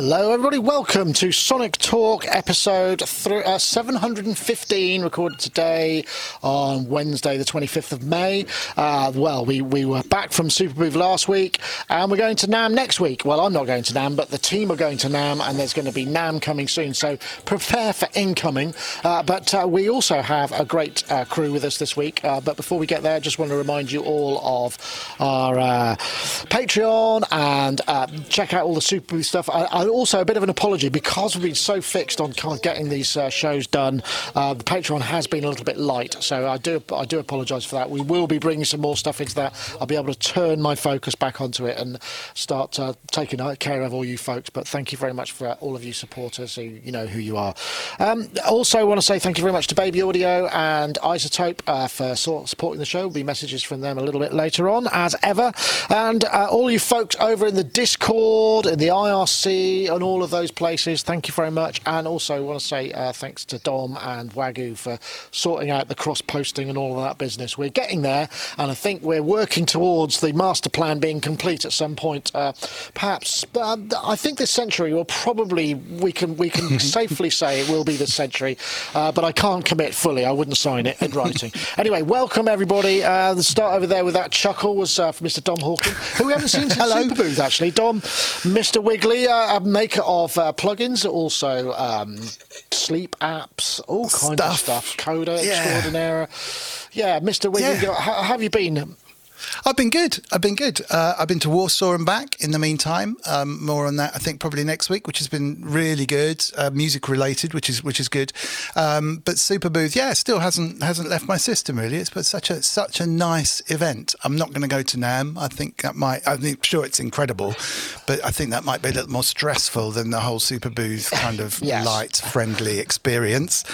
Hello, everybody. Welcome to Sonic Talk episode th- uh, 715, recorded today on Wednesday, the 25th of May. Uh, well, we, we were back from Superbooth last week, and we're going to NAMM next week. Well, I'm not going to NAMM, but the team are going to NAMM, and there's going to be NAMM coming soon. So prepare for incoming. Uh, but uh, we also have a great uh, crew with us this week. Uh, but before we get there, I just want to remind you all of our Patreon and check out all the Superbooth stuff. I, I also a bit of an apology because we've been so fixed on kind of getting these uh, shows done. Uh, the Patreon has been a little bit light, so I do I do apologise for that. We will be bringing some more stuff into that. I'll be able to turn my focus back onto it and start uh, taking care of all you folks. But thank you very much for all of you supporters who you know who you are. Um, also, want to say thank you very much to Baby Audio and iZotope uh, for supporting the show. There'll be messages from them a little bit later on, as ever. And uh, all you folks over in the Discord, in the IRC, on all of those places. Thank you very much. And also, I want to say uh, thanks to Dom and Wagyu for sorting out the cross posting and all of that business. We're getting there, and I think we're working towards the master plan being complete at some point. Uh, perhaps, uh, I think this century will probably, we can, we can safely say it will be this century, uh, but I can't commit fully. I wouldn't sign it in writing. anyway, welcome everybody. Uh, the start over there with that chuckle was uh, from Mr. Dom Hawking, who we haven't seen since Super Booth, actually. Dom, Mr. Wiggly, uh, maker of uh, plugins, also um, sleep apps, all kinds stuff. of stuff. Coda yeah. extraordinaire. Yeah, Mr. Wiggly, yeah. how have you been? I've been good. I've been good. Uh, I've been to Warsaw and back in the meantime. Um, more on that, I think, probably next week, which has been really good. Uh, music related, which is which is good. Um, but Superbooth, yeah, still hasn't hasn't left my system really. It's but such a such a nice event. I'm not going to go to NAMM. I think that might. I'm sure it's incredible, but I think that might be a little more stressful than the whole Superbooth kind of yes. light, friendly experience.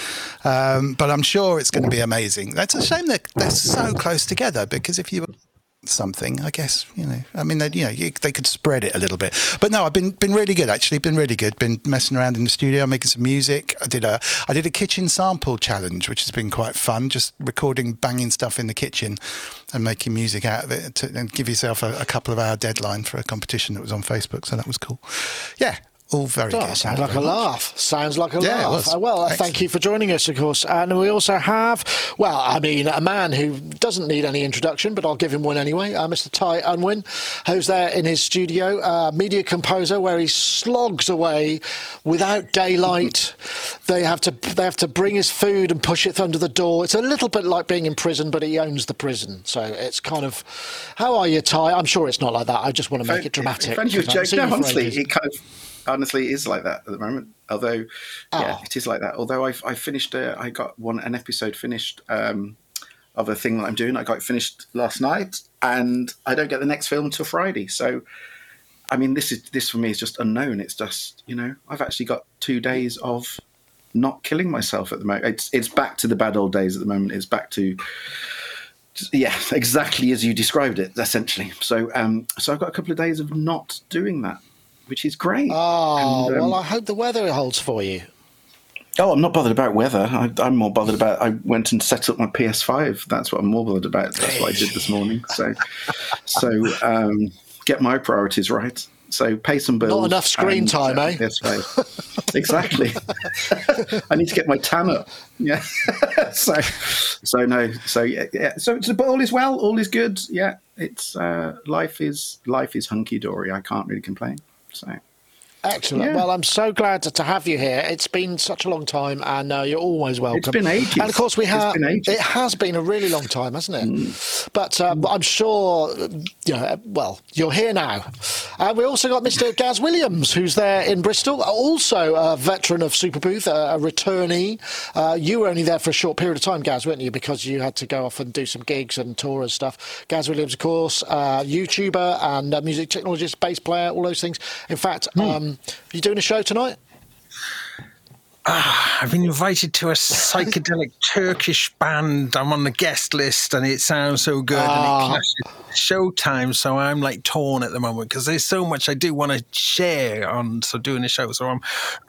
Um, but I'm sure it's going to be amazing. That's a shame that they're so close together because if you something, I guess. You know, I mean, they, you know, they could spread it a little bit. But no, I've been been really good actually. Been really good. Been messing around in the studio, making some music. I did a I did a kitchen sample challenge, which has been quite fun. Just recording banging stuff in the kitchen and making music out of it, to, and give yourself a, a couple of hour deadline for a competition that was on Facebook. So that was cool. Yeah, all very oh, good. Sounds like a laugh. Sounds like a yeah, laugh. Uh, well, Excellent. thank you for joining us, of course. And we also have, well, I mean, a man who doesn't need any introduction, but I'll give him one anyway. Uh, Mr. Ty Unwin, who's there in his studio, uh, media composer, where he slogs away without daylight. they have to they have to bring his food and push it under the door. It's a little bit like being in prison, but he owns the prison. So it's kind of, how are you, Ty? I'm sure it's not like that. I just want to make it dramatic. Thank you, Jake. No, honestly, it kind of honestly is like that at the moment. Although, oh. yeah, it is like that. Although I've I finished a, I got one an episode finished um, of a thing that I'm doing. I got it finished last night, and I don't get the next film until Friday. So, I mean, this is this for me is just unknown. It's just you know I've actually got two days of not killing myself at the moment. It's it's back to the bad old days at the moment. It's back to yeah, exactly as you described it, essentially. So, um, so I've got a couple of days of not doing that, which is great. Oh, and, um, well, I hope the weather holds for you. Oh, I'm not bothered about weather. I, am more bothered about. I went and set up my PS5. That's what I'm more bothered about. That's what I did this morning. So, so um, get my priorities right. So pay some bills. Not enough screen and, time, uh, eh? PS5. exactly. I need to get my tan up. Yeah. so, so no. So yeah. yeah. So, so, but all is well. All is good. Yeah. It's uh, life is life is hunky dory. I can't really complain. So. Excellent. Yeah. Well, I'm so glad to, to, have you here. It's been such a long time, and uh, you're always welcome. It's been ages. And of course, we have. It has been a really long time, hasn't it? Mm. But uh, I'm sure. Yeah. Well, you're here now. And we also got Mr. Gaz Williams, who's there in Bristol, also a veteran of Superbooth, a, a returnee. Uh, you were only there for a short period of time, Gaz, weren't you? Because you had to go off and do some gigs and tour and stuff. Gaz Williams, of course, uh, YouTuber and music technologist, bass player, all those things. In fact. Mm. Um, are you doing a show tonight? Ah, I've been invited to a psychedelic Turkish band. I'm on the guest list, and it sounds so good, and it Ah. clashes showtime. So I'm like torn at the moment because there's so much I do want to share on so doing a show. So I'm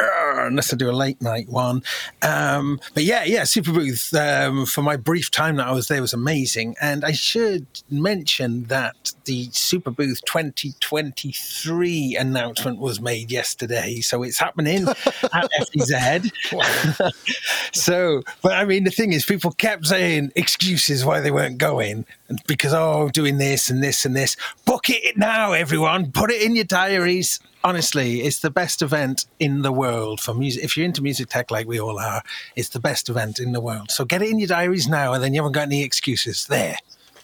uh, unless I do a late night one. Um, but yeah, yeah, Super Booth um, for my brief time that I was there was amazing, and I should mention that the Super Booth 2023 announcement was made yesterday, so it's happening at FEZ. so, but I mean, the thing is, people kept saying excuses why they weren't going because oh, doing this and this and this. Book it now, everyone. Put it in your diaries. Honestly, it's the best event in the world for music. If you're into music tech like we all are, it's the best event in the world. So get it in your diaries now, and then you haven't got any excuses. There.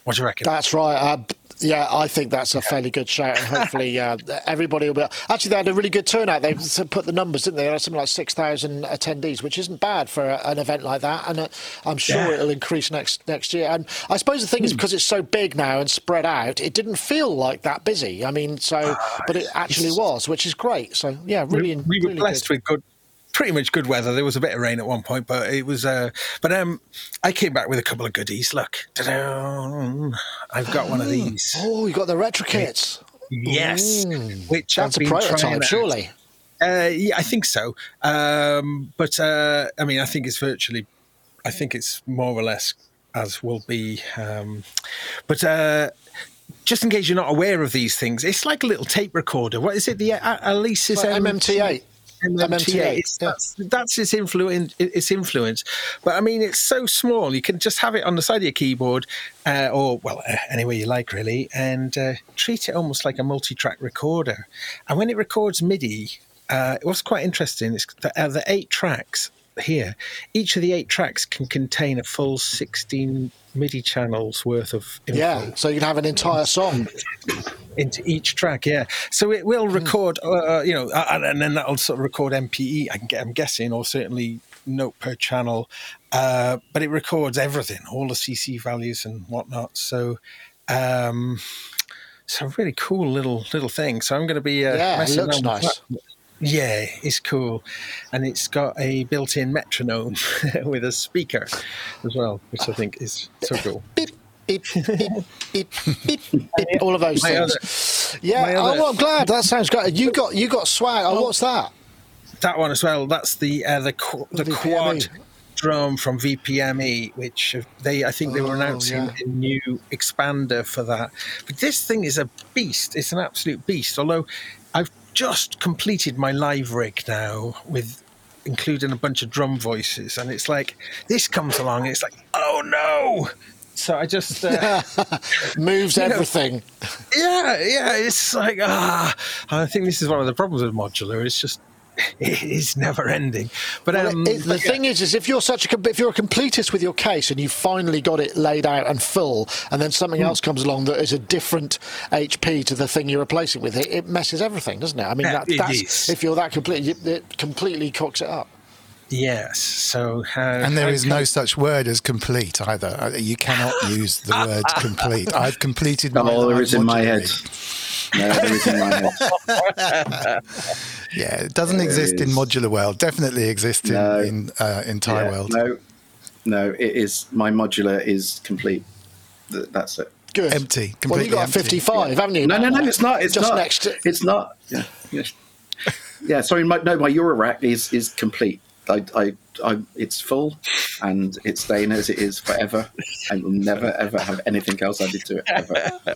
What do you reckon? That's right. Uh, yeah, I think that's a fairly good shout, and hopefully uh, everybody will be. Actually, they had a really good turnout. They put the numbers, didn't they? They had something like six thousand attendees, which isn't bad for a, an event like that, and uh, I'm sure Yeah. it'll increase next next year. And I suppose the thing is because it's so big now and spread out, it didn't feel like that busy. I mean, so but it actually was, which is great. So yeah, really, we, we were really blessed good. with good pretty much good weather there was a bit of rain at one point but it was uh but um i came back with a couple of goodies look Ta-da. i've got one of these Oh, you got the Retrokits. yes which That's I've a prototype, surely. uh yeah i think so um but uh i mean i think it's virtually i think it's more or less as will be um but uh just in case you're not aware of these things, it's like a little tape recorder. What is it? The uh, Alesis Like MMT8. MMT8. MMT8, It's, that's, that's its influence. Its influence, but I mean, it's so small. You can just have it on the side of your keyboard, uh, or well, uh, anywhere you like, really, and uh, treat it almost like a multi-track recorder. And when it records MIDI, uh, it was quite interesting. It's the, uh, the eight tracks here. Each of the eight tracks can contain a full sixteen MIDI channels worth of info Yeah, so you can have an entire song. into each track. Yeah, so it will record, uh, you know, uh, and, and then that'll sort of record MPE. i get i'm guessing, or certainly note per channel, uh, but it records everything, all the CC values and whatnot. So. Um, so really cool little little thing. So I'm going to be uh, Yeah, it looks nice. that. Yeah, it's cool, and it's got a built-in metronome with a speaker as well, which I think is so cool. beep, beep, beep, all of those My things. yeah, my oh, well, I'm glad. That sounds great. You got you got swag. Oh, what's that? that one as well. That's the uh, the qu- the quad drum from VPME, which they I think they were Oh, announcing yeah. a new expander for that. But this thing is a beast. It's an absolute beast. Although just completed my live rig now with including a bunch of drum voices, and it's like this comes along. It's like oh no. So I just uh, Moves know- everything. yeah, yeah, it's like ah. I think this is one of the problems with modular. It's just it is never ending. But Well, um, it- the but yeah. thing is, is if you're such a if you're a completist with your case and you've finally got it laid out and full, and then something Hmm. else comes along that is a different HP to the thing you're replacing with, it, it messes everything, doesn't it? I mean, Yeah, that, that's is. if you're that complete, it- it completely cooks it up. Yes. So uh, And there is no such word as complete either. Uh, You cannot use the word complete. I've completed my there in my modular head. rig. There is in my head. Yeah, it doesn't There exist in modular world. Definitely exists in No. in, uh, in Ty Yeah, world. No, no, it is. My modular is complete. That's it. Good. Empty, Completely Well, you got empty. 55, haven't you? No, no, no. It's not. It's Just not. next to- It's not. Yeah. Yeah. yeah sorry. My, no, my Eurorack is is complete. I, I, I, it's full, and it's staying as it is forever, and will never ever have anything else added to it ever.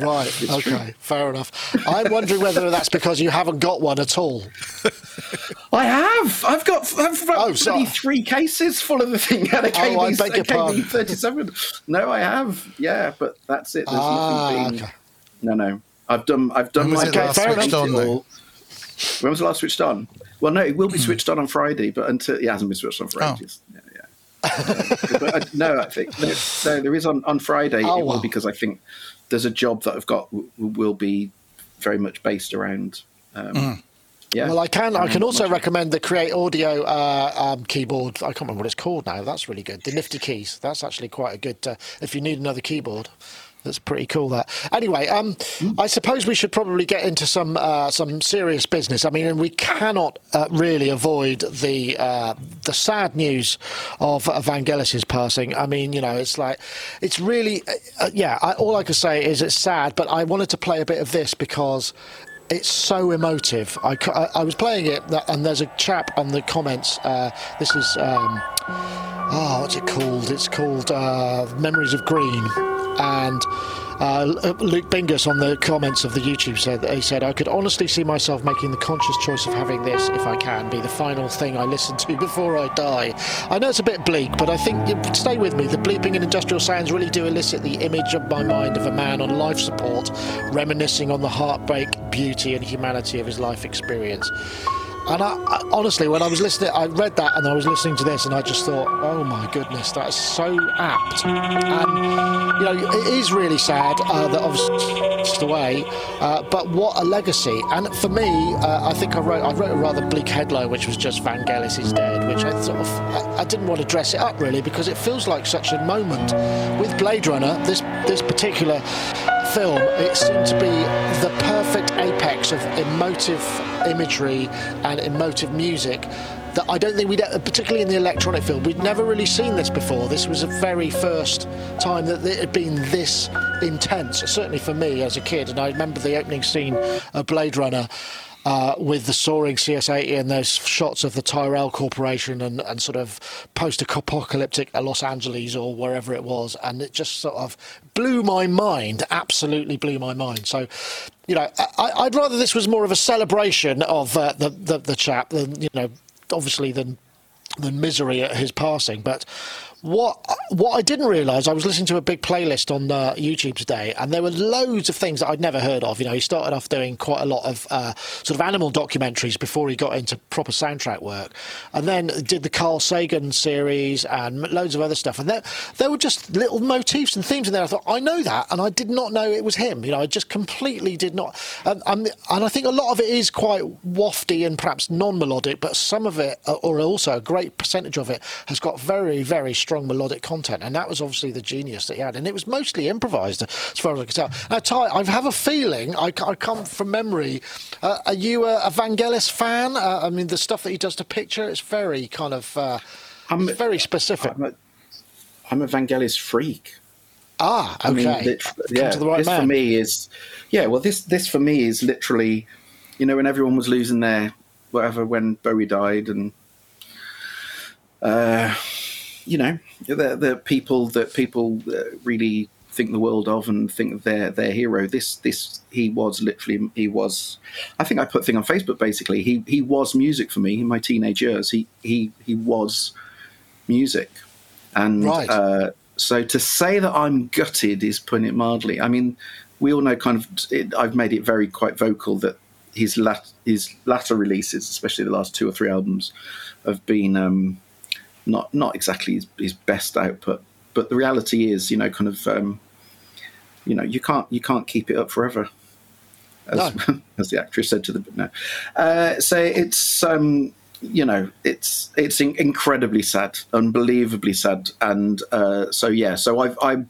Right. Okay. true. Fair enough. I'm wondering whether that's because you haven't got one at all. I have. I've got. I've got Oh, so- bloody three cases full of the thing. And a Oh, I KB, beg your KB pardon. thirty-seven. No, I have. Yeah, but that's it. There's Ah, nothing being. okay. No, no. I've done. I've done When was my Okay, last fair switched enough. on though? When was the last switched on? Well, no, it will be switched on on Friday, but until it hasn't been switched on for Oh. ages. Yeah, yeah. but, uh, no, I think no, no, there is on on Friday. Oh, it will wow. because I think there's a job that I've got w- will be very much based around. Um, Yeah. Well, I can. I can also recommend the Cre8audio uh, um, keyboard. I can't remember what it's called now. That's really good. The Nifty Keys. That's actually quite a good. Uh, if you need another keyboard, That's pretty cool. That anyway. Um. I suppose we should probably get into some uh, some serious business. I mean, we cannot uh, really avoid the uh, the sad news of Vangelis's passing. I mean, you know, it's like it's really uh, yeah. I, all I can say is it's sad, but I wanted to play a bit of this because it's so emotive. I, I, I, was playing it, and there's a chap on the comments. Uh, this is, um, oh, what's it called? It's called uh, Memories of Green. And uh, Luke Bingus on the comments of the YouTube said he said I could honestly see myself making the conscious choice of having this, if I can, be the final thing I listen to before I die. I know it's a bit bleak, but I think stay with me. The bleeping and industrial sounds really do elicit the image of my mind of a man on life support, reminiscing on the heartbreak, beauty, and humanity of his life experience. And I, I, honestly, when I was listening, I read that and I was listening to this, and I just thought, oh my goodness, that is so apt. And you know, it is really sad uh, that obviously passed away, uh, but what a legacy! And for me, uh, I think I wrote I wrote a rather bleak headline, which was just Vangelis is dead, which I sort of I, I didn't want to dress it up really because it feels like such a moment with Blade Runner. This this particular film, it seemed to be the perfect apex of emotive imagery and emotive music that I don't think we'd, uh, particularly in the electronic field, we'd never really seen this before. This was the very first time that it had been this intense, certainly for me as a kid. And I remember the opening scene of Blade Runner uh, with the soaring CS80 and those shots of the Tyrell Corporation and, and sort of post-apocalyptic Los Angeles or wherever it was, and it just sort of blew my mind. Absolutely blew my mind. So, you know, I, would rather this was more of a celebration of uh, the, the the chap than you know, obviously than than misery at his passing, but what what I didn't realise, I was listening to a big playlist on uh, YouTube today, and there were loads of things that I'd never heard of. You know, he started off doing quite a lot of uh, sort of animal documentaries before he got into proper soundtrack work, and then did the Carl Sagan series and loads of other stuff. And there there were just little motifs and themes in there. I thought I know that, and I did not know it was him. You know, I just completely did not. And, and, and I think a lot of it is quite wafty and perhaps non-melodic, but some of it, uh, or also a great percentage of it, has got very very strong strong melodic content, and that was obviously the genius that he had. And it was mostly improvised, as far as I can tell. Now, Ty, I have a feeling I, I come from memory. Uh, are you a, a Vangelis fan? Uh, I mean, the stuff that he does to picture, it's very kind of uh, I'm, very specific. I'm a, I'm a Vangelis freak. Ah, okay. I mean, lit- yeah, right this man. for me is, yeah. Well, this this for me is literally, you know, when everyone was losing their whatever when Bowie died and. Uh, you know, the, the people that people uh, really think the world of and think they're their hero. This this he was literally he was. I think I put thing on Facebook. Basically, he he was music for me in my teenage years. He he he was music, and right. uh, so to say that I'm gutted is putting it mildly. I mean, we all know kind of. It, I've made it very quite vocal that his lat, his latter releases, especially the last two or three albums, have been. Um, not not exactly his, his best output. But the reality is, you know, kind of, um, you know, you can't you can't keep it up forever, as, no. as the actress said to the no. Uh, so it's um, you know it's it's in- incredibly sad, unbelievably sad, and uh, so yeah. So I've I,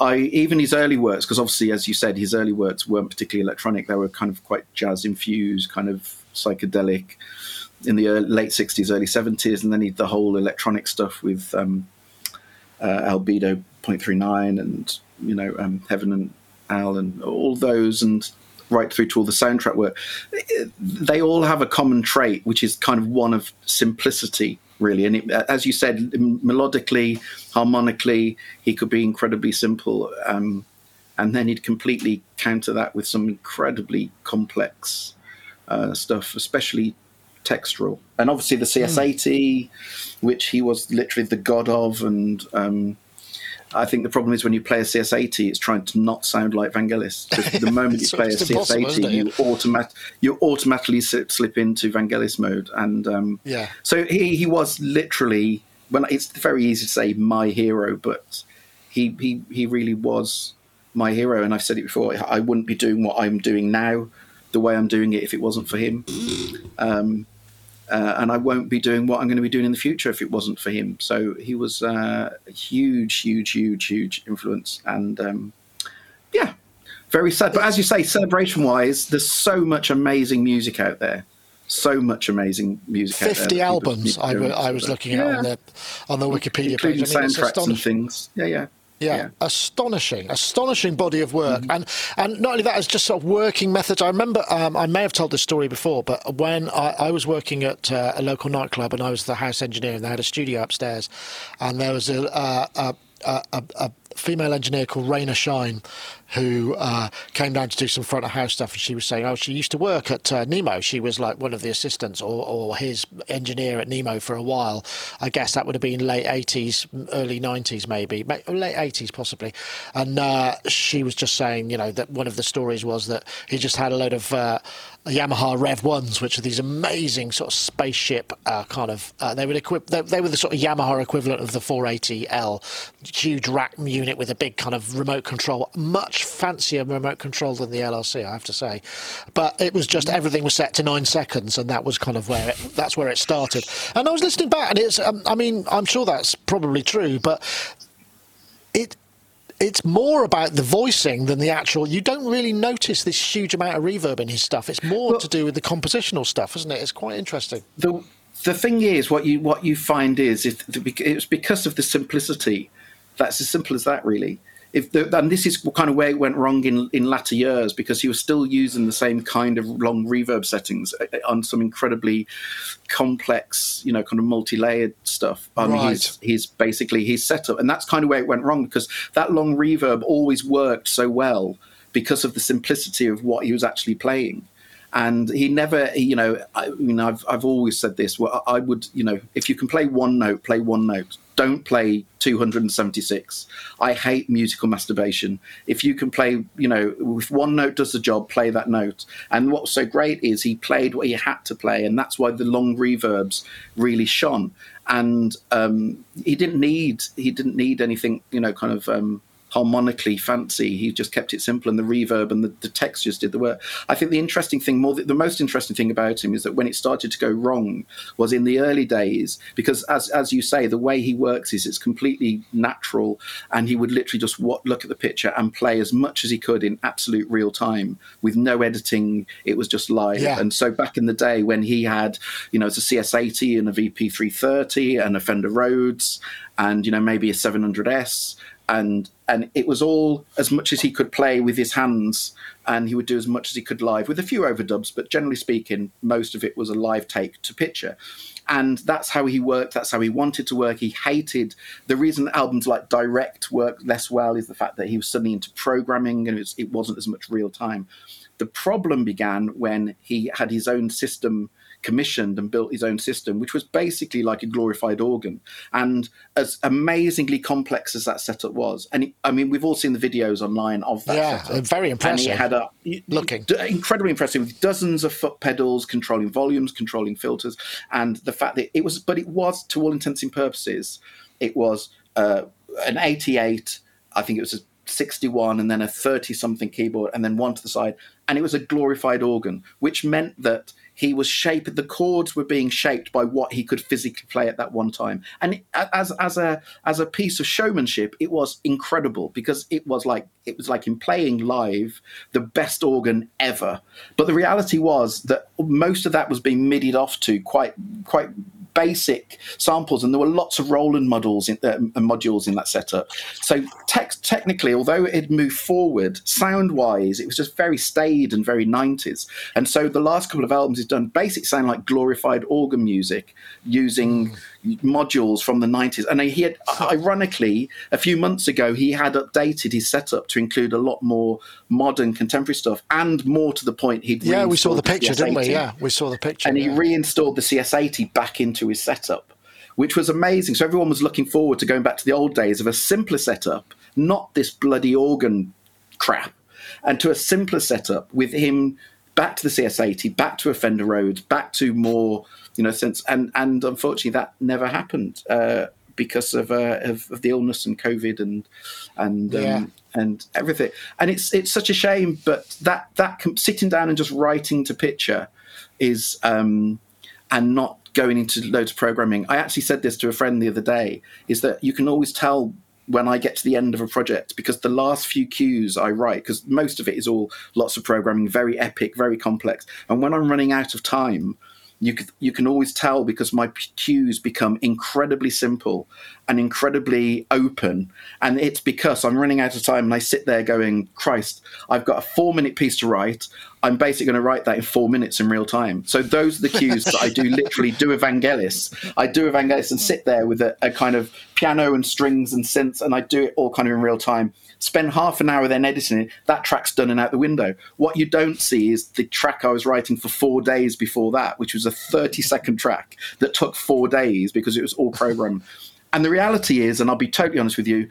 I even his early works because obviously, as you said, his early works weren't particularly electronic. They were kind of quite jazz infused, kind of psychedelic in the early, late 60s, early 70s, and then he, the whole electronic stuff with um, uh, Albedo 0.39 and, you know, um, Heaven and Hell and all those, and right through to all the soundtrack work. They all have a common trait, which is kind of one of simplicity, really. And it, as you said, melodically, harmonically, he could be incredibly simple. Um, and then he'd completely counter that with some incredibly complex uh, stuff, especially textural. And obviously the CS80, mm. which he was literally the god of. And um, I think the problem is when you play a CS80, it's trying to not sound like Vangelis. The moment you play a CS80, you, automat- you automatically slip into Vangelis mode. And um, yeah. so he, he was literally, well, it's very easy to say my hero, but he, he, he really was my hero. And I've said it before, I wouldn't be doing what I'm doing now the way I'm doing it if it wasn't for him. Um, uh, and I won't be doing what I'm going to be doing in the future if it wasn't for him. So he was uh, a huge, huge, huge, huge influence, and um, yeah, very sad. But as you say, celebration wise, there's so much amazing music out there. So much amazing music. Fifty albums. I, I was looking at yeah. on the on the Wikipedia Including page. I mean, soundtracks and things. Yeah, yeah. Yeah, yeah, astonishing, astonishing body of work, mm-hmm. and and not only that, it's just sort of working methods. I remember um, I may have told this story before, but when I, I was working at uh, a local nightclub and I was the house engineer, and they had a studio upstairs, and there was a, uh, a, a, a, a female engineer called Raina Shine, who uh, came down to do some front of house stuff, and she was saying, "Oh, she used to work at uh, Nemo. She was like one of the assistants or, or his engineer at Nemo for a while. I guess that would have been late eighties, early nineties, maybe late eighties, possibly." And uh, she was just saying, you know, that one of the stories was that he just had a load of uh, Yamaha Rev ones, which are these amazing sort of spaceship uh, kind of. Uh, they would equip. They, they, were the sort of Yamaha equivalent of the 480L, huge rack unit with a big kind of remote control, much fancier remote control than the LRC, I have to say. But it was just everything was set to nine seconds, and that was kind of where it, that's where it started. And I was listening back, and it's. Um, I mean, I'm sure that's probably true, but it it's more about the voicing than the actual. You don't really notice this huge amount of reverb in his stuff. It's more well, to do with the compositional stuff, isn't it? It's quite interesting. The the thing is, what you what you find is, it's because of the simplicity. That's as simple as that, really. If the, and this is kind of where it went wrong in, in latter years because he was still using the same kind of long reverb settings uh, uh, on some incredibly complex, you know, kind of multi-layered stuff on right. his his basically his setup, and that's kind of where it went wrong because that long reverb always worked so well because of the simplicity of what he was actually playing and he never you know i mean i've i've always said this well i would you know if you can play one note play one note. Don't play 276 i hate musical masturbation. If you can play you know if one note does the job play that note. And what's so great is he played what he had to play and that's why the long reverbs really shone. And um, he didn't need he didn't need anything you know kind of um, harmonically fancy. He just kept it simple, and the reverb and the, the textures did the work. I think the interesting thing, more the, the, most interesting thing about him, is that when it started to go wrong was in the early days, because as as you say, the way he works is it's completely natural, and he would literally just what, look at the picture and play as much as he could in absolute real time with no editing. It was just live. Yeah. And so back in the day when he had, you know, it's a CS80 and a VP330 and a Fender Rhodes and you know maybe a 700S and and it was all as much as he could play with his hands and he would do as much as he could live with a few overdubs but generally speaking most of it was a live take to picture. And that's how he worked that's how he wanted to work. He hated the reason albums like direct work less well is the fact that he was suddenly into programming and it, was, it wasn't as much real time. The problem began when he had his own system commissioned and built his own system, which was basically like a glorified organ. And as amazingly complex as that setup was, and it, I mean, we've all seen the videos online of that. Yeah, setup. very impressive. And he had a looking incredibly impressive with dozens of foot pedals, controlling volumes, controlling filters, and the fact that it was, but it was to all intents and purposes, it was uh, an 88. I think it was a 61 and then a 30 something keyboard and then one to the side and it was a glorified organ which meant that he was shaped the chords were being shaped by what he could physically play at that one time. And as as a as a piece of showmanship it was incredible because it was like it was like him playing live the best organ ever. But the reality was that most of that was being midied off to quite quite basic samples, and there were lots of Roland models in, uh, modules in that setup. So te- technically, although it had moved forward, sound-wise, it was just very staid and very 90s. And so the last couple of albums he's done basic sound like glorified organ music using. Mm modules from the 90s. And he had, ironically, a few months ago, he had updated his setup to include a lot more modern contemporary stuff and more to the point he'd Yeah, we saw the picture, the didn't we? Yeah, we saw the picture. And yeah. he reinstalled the CS80 back into his setup, which was amazing. So everyone was looking forward to going back to the old days of a simpler setup, not this bloody organ crap, and to a simpler setup with him back to the CS80, back to a Fender Rhodes, back to more you know, since and and unfortunately that never happened uh, because of, uh, of, of the illness and COVID and and um, yeah. and everything. And it's it's such a shame, but that that sitting down and just writing to picture is um, and not going into loads of programming. I actually said this to a friend the other day: is that you can always tell when I get to the end of a project because the last few cues I write, because most of it is all lots of programming, very epic, very complex. And when I'm running out of time, you can, you can always tell because my cues become incredibly simple and incredibly open. And it's because I'm running out of time and I sit there going, Christ, I've got a four minute piece to write. I'm basically going to write that in four minutes in real time. So those are the cues that I do literally do Evangelis. I do Evangelis and sit there with a, a kind of piano and strings and synths, and I do it all kind of in real time spend half an hour then editing it, that track's done and out the window. What you don't see is the track I was writing for four days before that, which was a 30 second track that took four days because it was all programmed. And the reality is, and I'll be totally honest with you,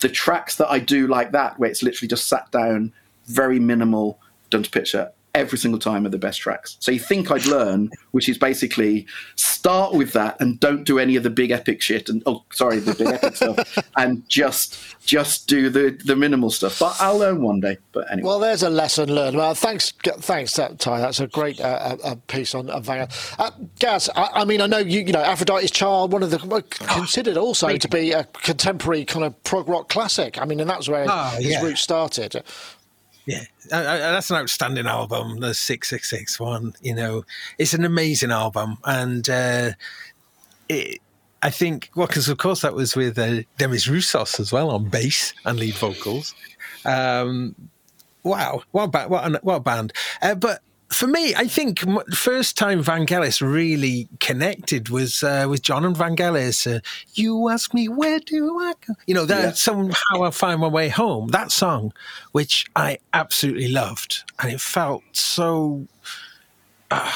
the tracks that I do like that, where it's literally just sat down, very minimal, done to picture, every single time are the best tracks. So you think I'd learn, which is basically start with that and don't do any of the big epic shit and oh sorry the big epic stuff and just just do the the minimal stuff. But I'll learn one day. But anyway. Well, there's a lesson learned. Well, thanks thanks Ty. That's a great uh, uh, piece on uh, Van. Uh, Gaz, I, I, mean I know you you know Aphrodite's Child, one of the considered also to be a contemporary kind of prog rock classic. I mean, and that's where oh, his yeah. roots started. Yeah, that's an outstanding album, the Six Six Six one. You know, it's an amazing album, and uh, it, I think well, because of course that was with uh, Demis Roussos as well on bass and lead vocals. Um, wow, what a, what what band! Uh, but for me, I think the first time Vangelis really connected was uh, with Jon and Vangelis. Uh, you ask me where do I go? You know, that yeah. somehow I find my way home. That song, which I absolutely loved, and it felt so uh,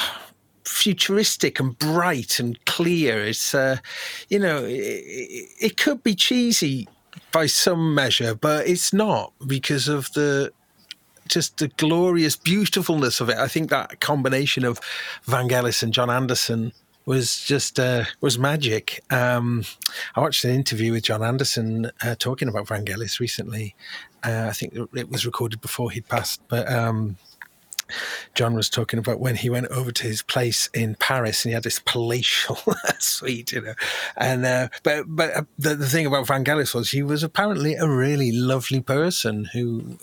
futuristic and bright and clear. It's, uh, you know, it, it could be cheesy by some measure, but it's not because of the just the glorious beautifulness of it. I think that combination of Vangelis and Jon Anderson was just uh, was magic. Um, I watched an interview with Jon Anderson uh, talking about Vangelis recently. Uh, I think it was recorded before he'd passed, but um, Jon was talking about when he went over to his place in Paris and he had this palatial suite, you know. And uh, but but uh, the, the thing about Vangelis was he was apparently a really lovely person who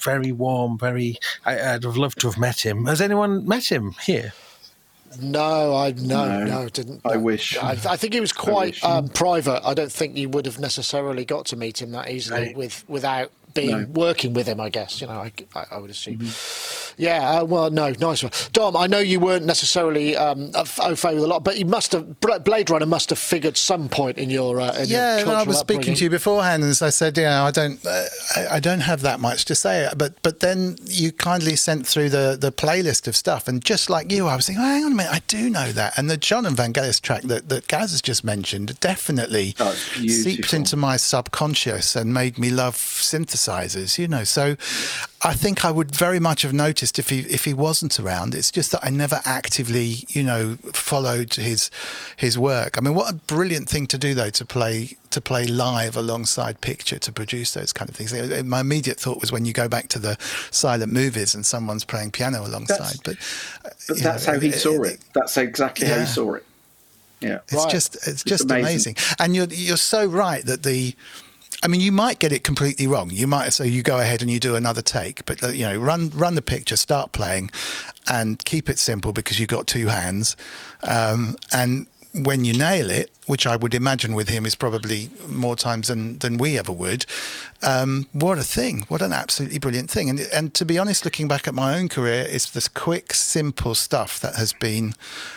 very warm, very. I, would have loved to have met him. Has anyone met him here? No, I no no, no didn't. I wish. I, I, think he was quite um, private. I don't think you would have necessarily got to meet him that easily right. with without being no. working with him. I guess you know. I, I would assume. Mm-hmm. Yeah, uh, well, no, nice one. Dom, I know you weren't necessarily um, au fait with a lot, but you must have Blade Runner must have figured some point in your uh, in yeah. Your I was speaking to you beforehand, and I said, you know, I don't, uh, I, I, don't have that much to say. But but then you kindly sent through the the playlist of stuff, and just like you, I was thinking, oh, hang on a minute, I do know that. And the Jon and Vangelis track that that Gaz has just mentioned definitely oh, seeped into my subconscious and made me love synthesizers. You know, so I think I would very much have noticed if he if he wasn't around. It's just that I never actively, you know, followed his his work. I mean, what a brilliant thing to do though to play to play live alongside picture to produce those kind of things. My immediate thought was when you go back to the silent movies and someone's playing piano alongside. That's, but, but that's know, how he it, saw it. it. That's exactly yeah. how he saw it. Yeah, it's right. just it's, it's just amazing. amazing. And you're you're so right that the I mean, you might get it completely wrong. You might so you go ahead and you do another take, but uh, you know, run run the picture, start playing, and keep it simple because you've got two hands. Um, and when you nail it, which I would imagine with him is probably more times than, than we ever would, um, what a thing! What an absolutely brilliant thing! And and to be honest, looking back at my own career, it's this quick, simple stuff that has been,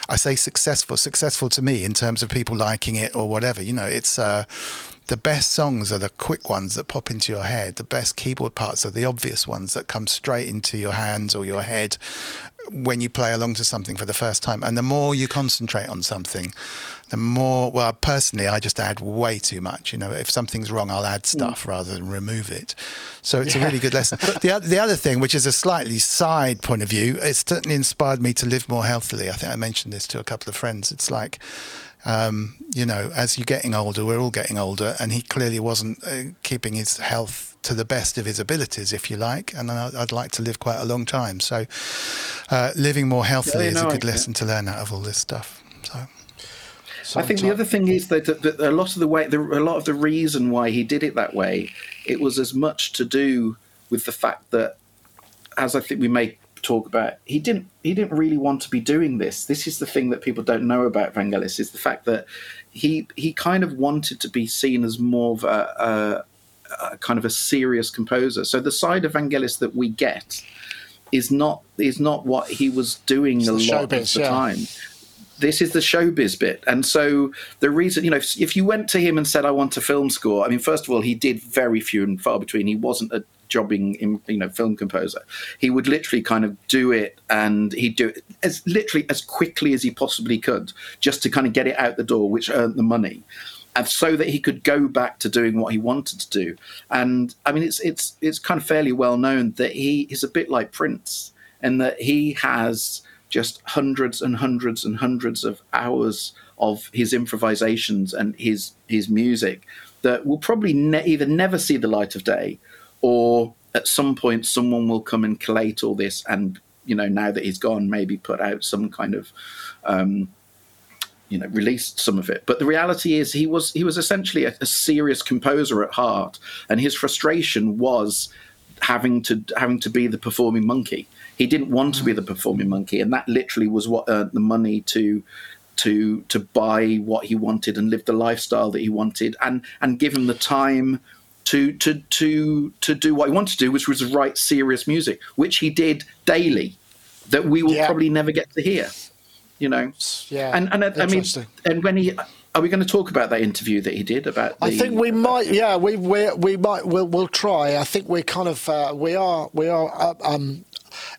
I say, successful. Successful to me in terms of people liking it or whatever. You know, it's. Uh, the best songs are the quick ones that pop into your head. The best keyboard parts are the obvious ones that come straight into your hands or your head when you play along to something for the first time. And the more you concentrate on something, the more, well, personally, I just add way too much. You know, if something's wrong, I'll add stuff mm. rather than remove it. So it's yeah. a really good lesson. the, the other thing, which is a slightly side point of view, it's certainly inspired me to live more healthily. I think I mentioned this to a couple of friends. It's like, um, you know, as you're getting older, we're all getting older, and he clearly wasn't uh, keeping his health to the best of his abilities, if you like. And I'd like to live quite a long time. So, uh, living more healthily yeah, is a good lesson to learn out of all this stuff. So. I think the other thing is that, that, that, a lot of the way, the, a lot of the reason why he did it that way, it was as much to do with the fact that, as I think we may talk about, he didn't he didn't really want to be doing this. This is the thing that people don't know about Vangelis is the fact that he he kind of wanted to be seen as more of a, a, a kind of a serious composer. So the side of Vangelis that we get is not is not what he was doing it's a lot showbiz, of the yeah. time this is the showbiz bit. And so the reason, you know, if, if, you went to him and said, I want a film score, I mean, first of all, he did very few and far between. He wasn't a jobbing, you know, film composer. He would literally kind of do it and he'd do it as literally as quickly as he possibly could just to kind of get it out the door, which earned the money. And so that he could go back to doing what he wanted to do. And I mean, it's it's it's kind of fairly well known that he is a bit like Prince, and that he has just hundreds and hundreds and hundreds of hours of his improvisations and his his music that will probably ne- either never see the light of day or at some point someone will come and collate all this and you know now that he's gone maybe put out some kind of um, you know released some of it. But the reality is he was he was essentially a, a serious composer at heart and his frustration was having to having to be the performing monkey. He didn't want to be the performing monkey, and that literally was what earned the money to to to buy what he wanted and live the lifestyle that he wanted, and and give him the time to to to to do what he wanted to do, which was write serious music, which he did daily, that we will yeah. probably never get to hear. You know, yeah, and and I mean, and when he are we going to talk about that interview that he did about? The, I think we might. Yeah, we we we might. We'll, we'll try. I think we're kind of uh, we are we are uh, um,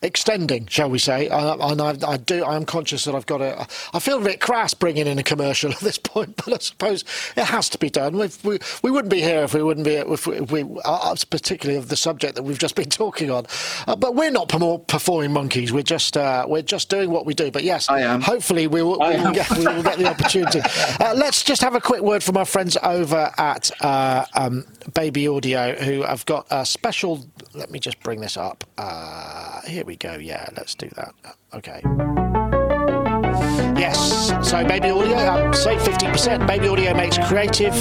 extending, shall we say? And I, I, do. I am conscious that I've got a. I feel a bit crass bringing in a commercial at this point, but I suppose it has to be done. We've, we we wouldn't be here if we wouldn't be if we, if we uh, particularly of the subject that we've just been talking on. Uh, but we're not performing monkeys. We're just uh, we're just doing what we do. But yes, I am. Hopefully, we will, we will, get, we will get the opportunity. Uh, let's just have a quick word from our friends over at uh, um, Baby Audio, who have got a special. Let me just bring this up. Uh, here we go. Yeah, let's do that. Okay. Yes, so Baby Audio, um, save 50%. Baby Audio makes creative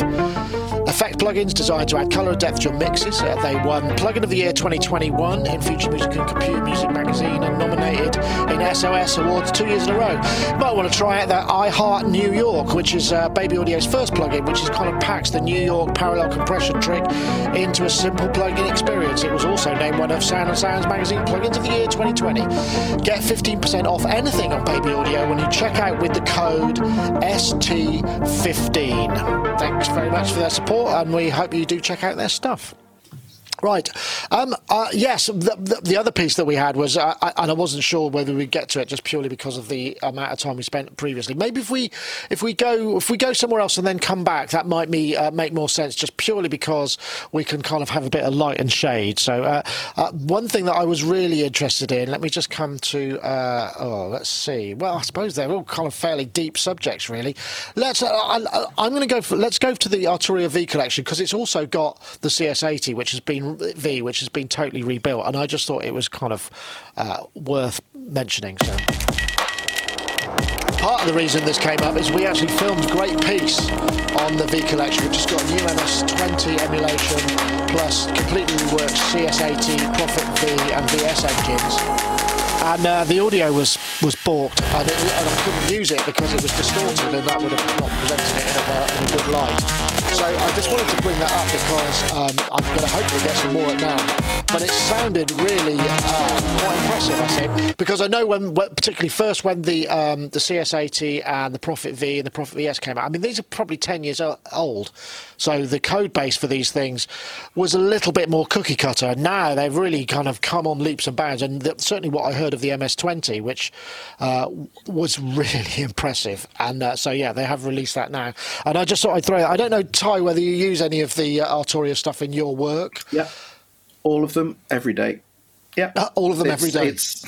effect plugins designed to add colour and depth to your mixes. Uh, they won Plugin of the Year 2021 in Future Music and Computer Music magazine and nominated in SOS Awards two years in a row. You might want to try out that iHeart New York, which is uh, Baby Audio's first plugin, which is kind of packs the New York parallel compression trick into a simple plugin experience. It was also named one of Sound On Sound's magazine plugins of the year 2020. Get 15% off anything on Baby Audio when you check out with the code ST15. Thanks very much for their support, and we hope you do check out their stuff. Right. Um, uh, yes, the, the, the, other piece that we had was, uh, I, and I wasn't sure whether we'd get to it just purely because of the amount of time we spent previously. Maybe if we if we go if we go somewhere else and then come back, that might be, uh, make more sense. Just purely because we can kind of have a bit of light and shade. So uh, uh, one thing that I was really interested in. Let me just come to. Uh, oh, let's see. Well, I suppose they're all kind of fairly deep subjects, really. Let's. I, am going to go. For, let's go to the Arturia V collection because it's also got the CS80, which has been V, which has been totally rebuilt, and I just thought it was kind of uh, worth mentioning. So. Part of the reason this came up is we actually filmed Great Piece on the V collection, which has got a new MS20 emulation plus completely reworked CS80, Prophet V, and VS engines and uh, the audio was was balked, and, it, and, I couldn't use it because it was distorted, and that would have not presented it in a, in a good light. So I just wanted to bring that up because um, I'm going to hopefully get some more now. But it sounded really uh, quite impressive, I think, because I know when, particularly first when the um, the CS80 and the Prophet V and the Prophet VS came out. I mean, these are probably 10 years old, so the code base for these things was a little bit more cookie cutter. Now they've really kind of come on leaps and bounds, and certainly what I heard of the MS20, which uh, was really impressive. And uh, so, yeah, they have released that now. And I just thought I'd throw. I don't know, Ty, whether you use any of the uh, Arturia stuff in your work. Yeah, all of them every day. Yeah, uh, all of them it's, every day. It's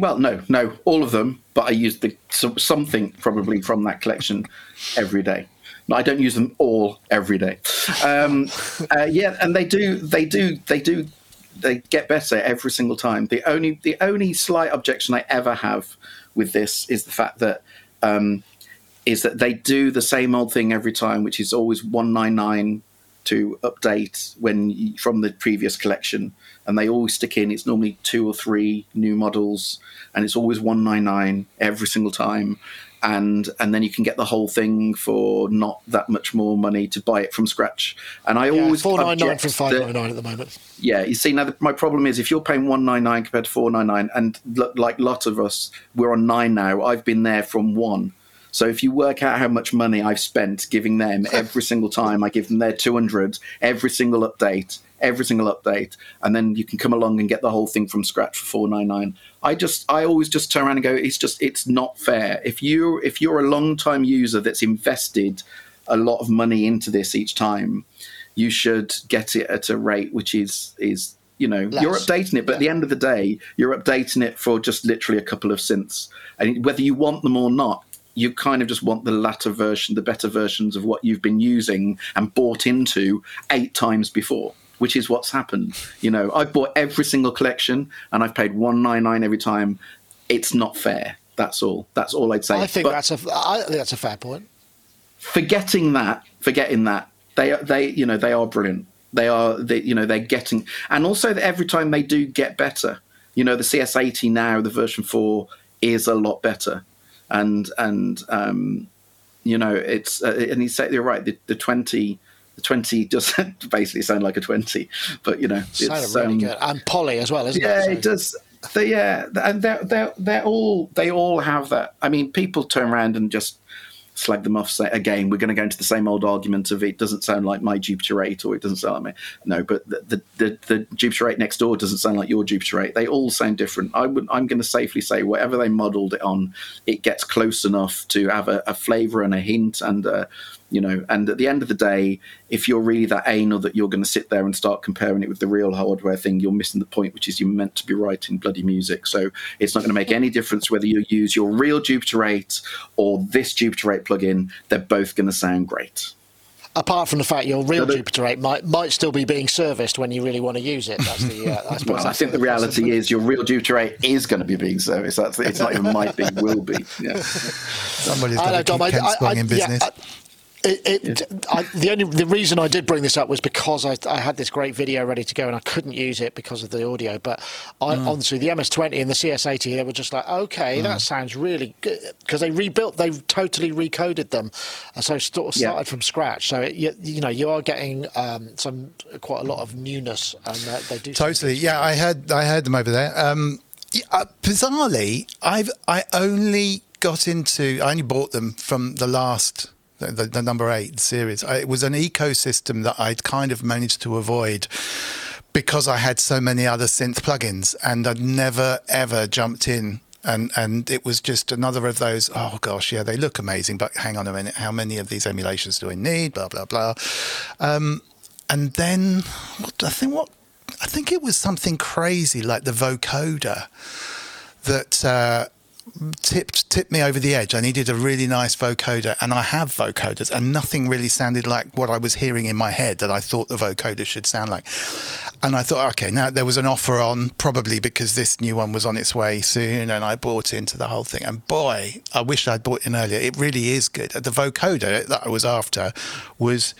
well, no, no, all of them. But I use the something probably from that collection every day. I don't use them all every day. Um, uh, yeah, and they do, they do, they do they get better every single time. The only the only slight objection I ever have with this is the fact that um, is that they do the same old thing every time, which is always 199 to update when from the previous collection, and they always stick in. It's normally two or three new models, and it's always 199 every single time and and then you can get the whole thing for not that much more money to buy it from scratch. And I yeah, always four nine nine from five nine nine at the moment. Yeah, you see now the, my problem is if you're paying one nine nine compared to four nine nine, and l- like lot of us, we're on nine now. I've been there from one. So if you work out how much money I've spent giving them every single time I give them their 200, every single update, every single update, and then you can come along and get the whole thing from scratch for 499. I just I always just turn around and go, it's just it's not fair. If you if you're a long time user that's invested a lot of money into this each time, you should get it at a rate which is is you know Less. you're updating it but yeah. at the end of the day you're updating it for just literally a couple of synths and whether you want them or not you kind of just want the latter version the better versions of what you've been using and bought into eight times before which is what's happened. You know, I've bought every single collection and I've paid one nine nine every time. It's not fair. That's all. That's all I'd say. I think but that's a. I think that's a fair point. Forgetting that, forgetting that they they you know they are brilliant. They are they you know they're getting and also that every time they do get better. You know the CS80 now, the version four is a lot better, and and um, you know it's uh, and he said you're right. The, the 20 the 20 does basically sound like a 20 but you know it's really um, good. And polly as well isn't yeah, it? Yeah it does. They, yeah and they're, they're, they're all they all have that. I mean people turn around and just slag them off. Say again, we're going to go into the same old argument of it doesn't sound like my Jupiter 8 or it doesn't sound like me. No, but the the, the, the Jupiter 8 next door doesn't sound like your Jupiter 8. They all sound different. I would I'm going to safely say whatever they modelled it on, it gets close enough to have a, a flavour and a hint and. A, you know and at the end of the day if you're really that anal that you're going to sit there and start comparing it with the real hardware thing you're missing the point which is you're meant to be writing bloody music so it's not going to make any difference whether you use your real jupiter 8 or this jupiter 8 plugin they're both going to sound great apart from the fact your real Jupiter 8 might might still be being serviced when you really want to use it. That's the. Uh, I, well, I think the reality is your real Jupiter 8 is going to be being serviced. That's it's not even might be, will be. Yeah. Somebody's got to keep Ken I, I, in business. Yeah, it, it, yeah. I, the only the reason I did bring this up was because I, I, had this great video ready to go and I couldn't use it because of the audio. But I, mm. honestly, the MS20 and the CS80, they were just like, okay, mm. that sounds really good because they rebuilt, they totally recoded them, and so sort of started yeah. from scratch. So it, you, you, know, you are getting um, some quite a lot of newness, and uh, they do totally. Yeah, I had I heard them over there. Um, uh, bizarrely, I've I only got into I only bought them from the last the, the number eight series. I, it was an ecosystem that I'd kind of managed to avoid because I had so many other synth plugins and I'd never ever jumped in. And and it was just another of those oh gosh yeah they look amazing but hang on a minute how many of these emulations do I need? Blah blah blah. Um, and then what I think what I think it was something crazy like the vocoder that uh, tipped tipped me over the edge. I needed a really nice vocoder, and I have vocoders, and nothing really sounded like what I was hearing in my head that I thought the vocoder should sound like. And I thought, okay, now there was an offer on, probably because this new one was on its way soon, and I bought into the whole thing. And boy, I wish I'd bought in earlier. It really is good. The vocoder that I was after was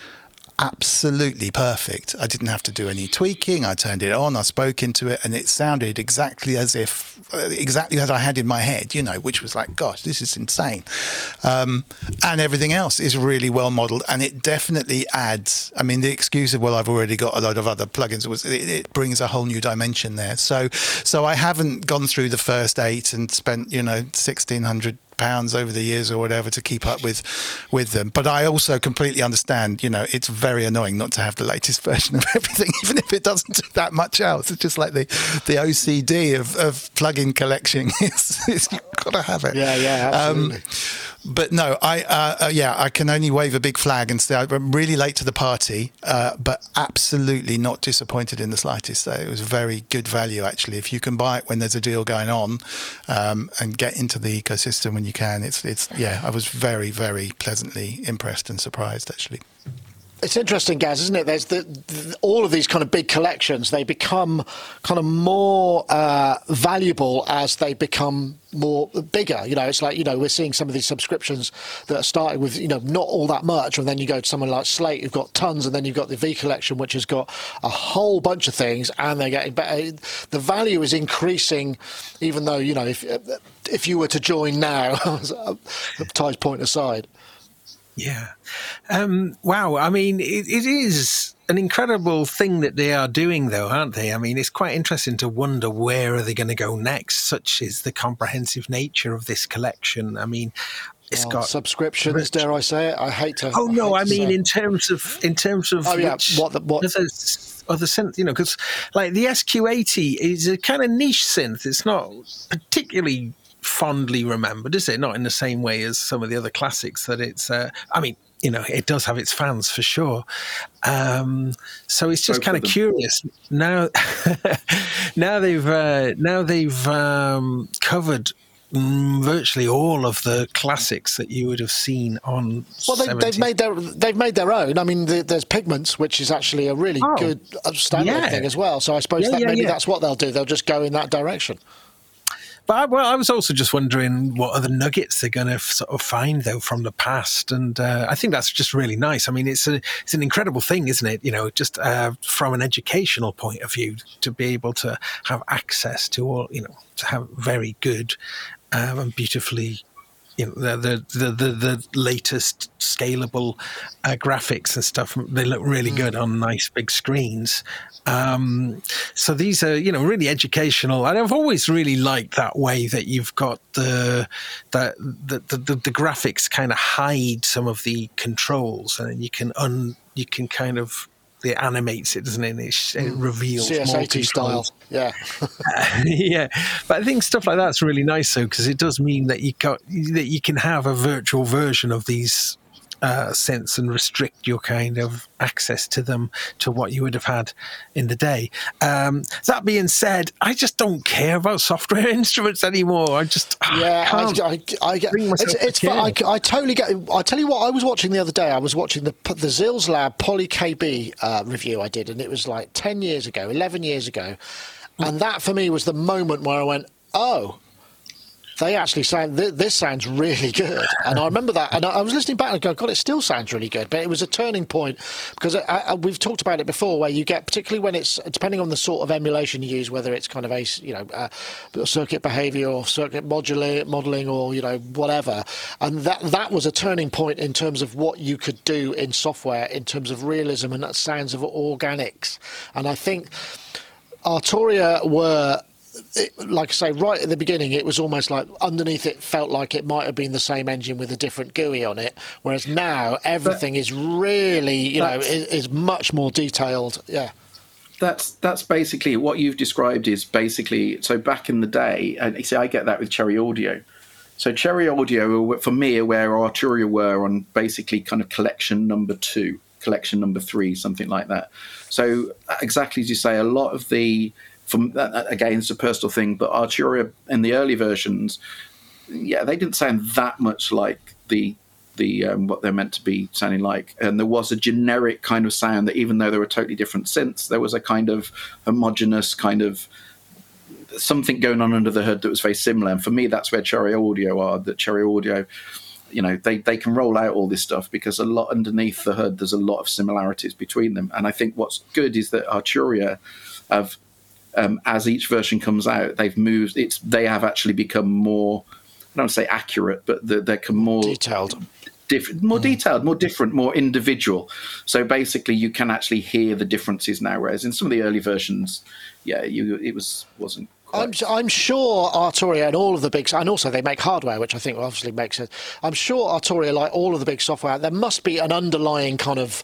absolutely perfect. I didn't have to do any tweaking. I turned it on, I spoke into it, and it sounded exactly as if, uh, exactly as I had in my head, you know, which was like, gosh, this is insane. Um, and everything else is really well modeled, and it definitely adds. I mean, the excuse of well, I've already got a lot of other plugins was it, it brings a whole new dimension there. So, so I haven't gone through the first eight and spent, you know, sixteen hundred pounds over the years or whatever to keep up with with them. But I also completely understand, you know, it's very annoying not to have the latest version of everything, even if it doesn't do that much else. It's just like the the OCD of, of plugin collection. it's, it's, you've got to have it. Yeah, yeah, absolutely. Um, but no, I uh, uh, yeah, I can only wave a big flag and say I'm really late to the party, uh, but absolutely not disappointed in the slightest. So it was very good value actually. If you can buy it when there's a deal going on, um, and get into the ecosystem when you can, it's it's yeah, I was very very pleasantly impressed and surprised actually. It's interesting, Gaz, isn't it? There's the, the, all of these kind of big collections. They become kind of more uh, valuable as they become more bigger. You know, it's like you know we're seeing some of these subscriptions that are starting with you know not all that much, and then you go to someone like Slate, who've got tons, and then you've got the V collection, which has got a whole bunch of things, and they're getting better. The value is increasing, even though you know if if you were to join now, Ty's point aside. Yeah. Um, wow. I mean, it, it is an incredible thing that they are doing, though, aren't they? I mean, it's quite interesting to wonder where are they going to go next. Such is the comprehensive nature of this collection. I mean, it's oh, got subscriptions. Rich. Dare I say it? I hate to. Oh no! I, I mean, in terms of in terms of oh yeah, what the, what other, other synth, you know, because like the SQ80 is a kind of niche synth. It's not particularly fondly remembered, is it? Not in the same way as some of the other classics that it's. Uh, I mean, you know, it does have its fans for sure. Um, so it's just kind of curious now. now they've uh, now they've um, covered mm, virtually all of the classics that you would have seen on. Well, they, have made their they've made their own. I mean, the, there's Pigments, which is actually a really oh, good uh, standard yeah. thing as well. So I suppose yeah, that yeah, maybe that's what they'll do. They'll just go in that direction. But I, well, I was also just wondering what other nuggets they're going to sort of find though from the past, and uh, I think that's just really nice. I mean, it's a it's an incredible thing, isn't it? You know, just uh, from an educational point of view, to be able to have access to all, you know, to have very good um, and beautifully you know the the the, the latest scalable uh, graphics and stuff. They look really good mm. on nice big screens. Um, so these are you know really educational, and I've always really liked that way that you've got the the the, the, the graphics kind of hide some of the controls, and you can un you can kind of it animates it, doesn't it? It, it mm. reveals CS80 style. Yeah, yeah. But I think stuff like that's really nice though, because it does mean that you got that you can have a virtual version of these uh, sense and restrict your kind of access to them to what you would have had in the day. Um, that being said, I just don't care about software instruments anymore. I just yeah, I, I, I, get it's, it's I, I, totally get. I tell you what, I was watching the other day. I was watching the the Xils Lab Poly KB uh, review I did, and it was like ten years ago, eleven years ago, and that for me was the moment where I went, oh they actually sound th- this sounds really good. And i remember that and I, I, was listening back and I go god it still sounds really good. But it was a turning point because I, I, we've talked about it before where you get particularly when it's depending on the sort of emulation you use whether it's kind of a you know uh, circuit behavior or circuit modeling modeling or you know whatever. And that that was a turning point in terms of what you could do in software in terms of realism and that sounds of organics. And i think Arturia were it, like I say, right at the beginning, it was almost like underneath it felt like it might have been the same engine with a different GUI on it. Whereas now everything but is really, you know, is, is much more detailed. Yeah that's that's basically what you've described is basically so back in the day and you see I get that with Cherry Audio so Cherry Audio for me where Arturia were on basically kind of collection number two collection number three something like that so exactly as you say a lot of the from that, again, it's a personal thing, but Arturia in the early versions, yeah, they didn't sound that much like the the um, what they're meant to be sounding like, and there was a generic kind of sound that even though they were totally different synths, there was a kind of homogenous kind of something going on under the hood that was very similar. And for me, that's where Cherry Audio are. That Cherry Audio you know they, they can roll out all this stuff because a lot underneath the hood there's a lot of similarities between them and i think what's good is that arturia have um, as each version comes out, they've moved. It's they have actually become more. I don't say accurate, but they, they become more detailed. Diff- more mm. detailed, more different, more individual. So basically, you can actually hear the differences now. Whereas in some of the early versions, yeah, you it was wasn't I'm, I'm, sure Arturia and all of the big, and also they make hardware, which I think obviously makes sense. I'm sure Arturia, like all of the big software, there must be an underlying kind of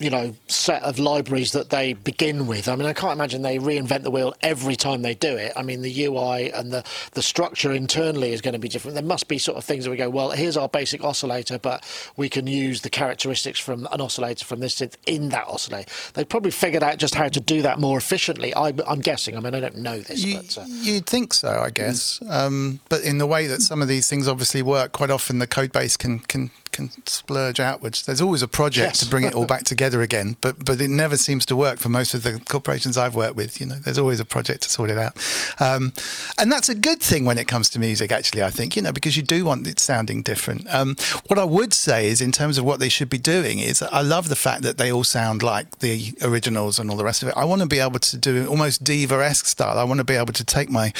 you know set of libraries that they begin with. I mean, I can't imagine they reinvent the wheel every time they do it. I mean, the UI and the the structure internally is going to be different. There must be sort of things that we go, well, here's our basic oscillator, but we can use the characteristics from an oscillator from this synth in that oscillator. They've probably figured out just how to do that more efficiently. I, am guessing. I mean, I don't know this, you, but uh, you'd think so, I guess. Um, but in the way that some of these things obviously work, quite often the code base can can can splurge outwards. There's always a project Yes. to bring it all back together again, but but it never seems to work for most of the corporations I've worked with. You know, there's always a project to sort it out, um, and that's a good thing when it comes to music. Actually, I think you know because you do want it sounding different. Um, what I would say is, in terms of what they should be doing, is I love the fact that they all sound like the originals and all the rest of it. I want to be able to do almost diva-esque style. I want to be able to take my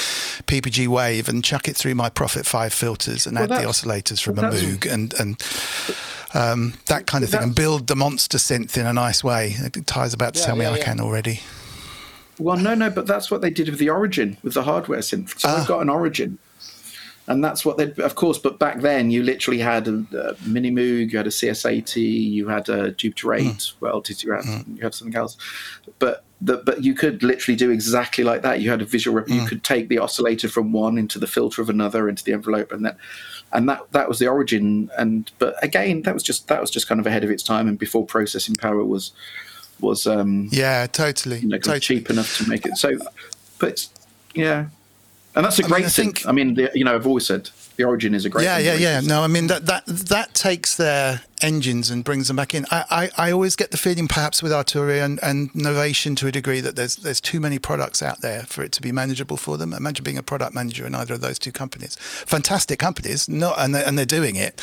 PPG wave and chuck it through my Prophet Five filters and Well, add the oscillators from a Moog and and um, that kind of thing, and build the monster synth in a nice way. Ty's about to Yeah, tell me yeah, I yeah. can already. Well, no, no, but that's what they did with the Origin, with the hardware synth. So Ah. I've got an Origin, and that's what they, of course. But back then, you literally had a, a Mini Moog, you had a CS80, you had a Jupiter 8. Well, did you have you had something else? But the, but you could literally do exactly like that. You had a visual. rep- You could take the oscillator from one into the filter of another into the envelope, and then and that that was the origin. And but again, that was just that was just kind of ahead of its time, and before processing power was was um, Yeah, totally. you know, totally. cheap enough to make it. So, but yeah, and that's a I great mean, I thing. think- I mean, the, you know, I've always said the origin is a great. Yeah, thing yeah, yeah. No, I mean that that that takes their engines and brings them back in. I, I, I always get the feeling, perhaps with Arturia and, and Novation to a degree, that there's there's too many products out there for it to be manageable for them. Imagine being a product manager in either of those two companies. Fantastic companies, not and they're, and they're doing it,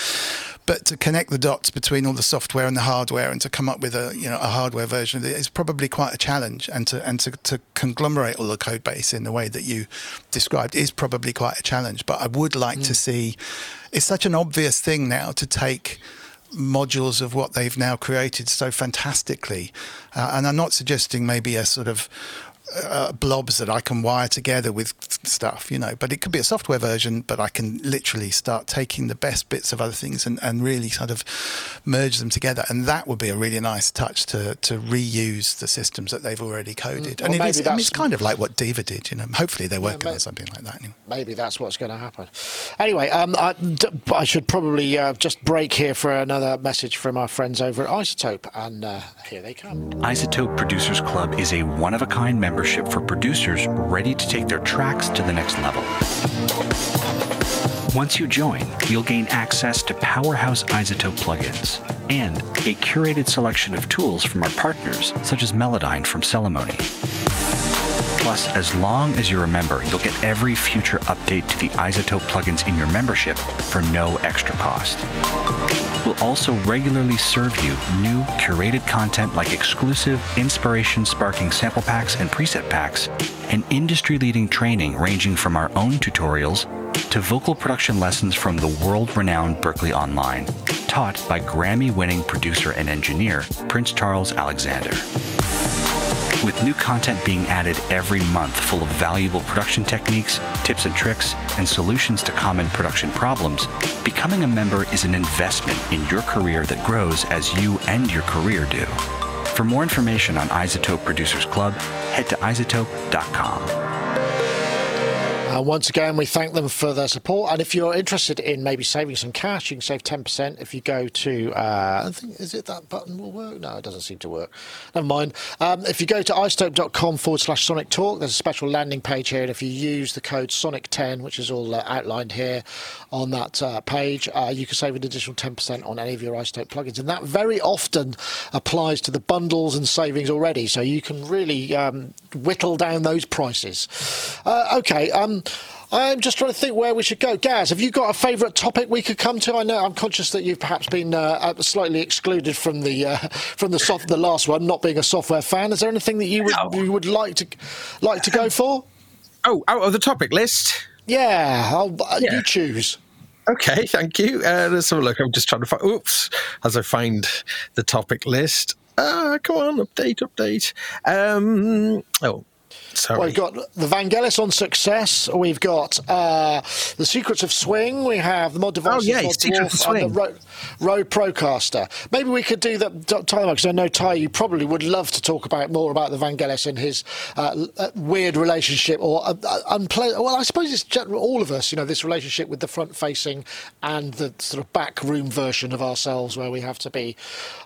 but to connect the dots between all the software and the hardware and to come up with a you know a hardware version of it is probably quite a challenge. And to and to, to conglomerate all the code base in the way that you described is probably quite a challenge. But I would like to mm. see. It's such an obvious thing now to take modules of what they've now created so fantastically. Uh, and I'm not suggesting maybe a sort of uh, blobs that I can wire together with stuff, you know, but it could be a software version, but I can literally start taking the best bits of other things and, and really sort of merge them together. And that would be a really nice touch to, to reuse the systems that they've already coded. Well, and it maybe I mean, that's- it's kind of like what Diva did, you know. Hopefully they're working may- on something like that anyway. maybe that's what's going to happen. Anyway, um, I, d- I should probably uh, just break here for another message from our friends over at iZotope, and uh, here they come. iZotope Producers Club is a one of a kind membership for producers ready to take their tracks to the next level. Once you join, you'll gain access to Powerhouse iZotope plugins and a curated selection of tools from our partners, such as Melodyne from Celemony. Plus, as long as you're a member, you'll get every future update to the iZotope plugins in your membership for no extra cost. We'll also regularly serve you new curated content like exclusive inspiration sparking sample packs and preset packs, and industry leading training ranging from our own tutorials to vocal production lessons from the world renowned Berklee Online, taught by Grammy winning producer and engineer Prince Charles Alexander. With new content being added every month full of valuable production techniques, tips and tricks, and solutions to common production problems, becoming a member is an investment in your career that grows as you and your career do. For more information on iZotope Producers Club, head to isotope.com. Uh, once again, we thank them for their support. And if you're interested in maybe saving some cash, you can save 10% if you go to, uh, I think, is it that button will work? No, it doesn't seem to work. Never mind. Um, if you go to isotope.com forward slash Sonic Talk, there's a special landing page here. And if you use the code Sonic10, which is all uh, outlined here on that uh, page, uh, you can save an additional 10% on any of your iZotope plugins. And that very often applies to the bundles and savings already. So you can really um, whittle down those prices. Uh, okay. Um, I'm just trying to think where we should go. Gaz, have you got a favourite topic we could come to? I know I'm conscious that you've perhaps been uh, slightly excluded from the uh, from the soft, the last one, not being a software fan. Is there anything that you would No. you would like to like to go for? Oh, out of the topic list. Yeah, I'll, uh, Yeah. you choose. Okay, thank you. Uh, let's have a look. I'm just trying to find. Oops, as I find the topic list. Ah, come on, update, update. Um, oh, sorry. We've got the Vangelis on success. We've got uh, the Secrets of Swing. We have the mod devices, Oh, yeah, Secrets of Swing. the Rode, Rode Procaster. Maybe we could do that, Tyler, because I know Ty, you probably would love to talk about more about the Vangelis and his uh, uh, weird relationship or uh, uh, unpleasant. Well, I suppose it's general, all of us, you know, this relationship with the front-facing and the sort of back-room version of ourselves, where we have to be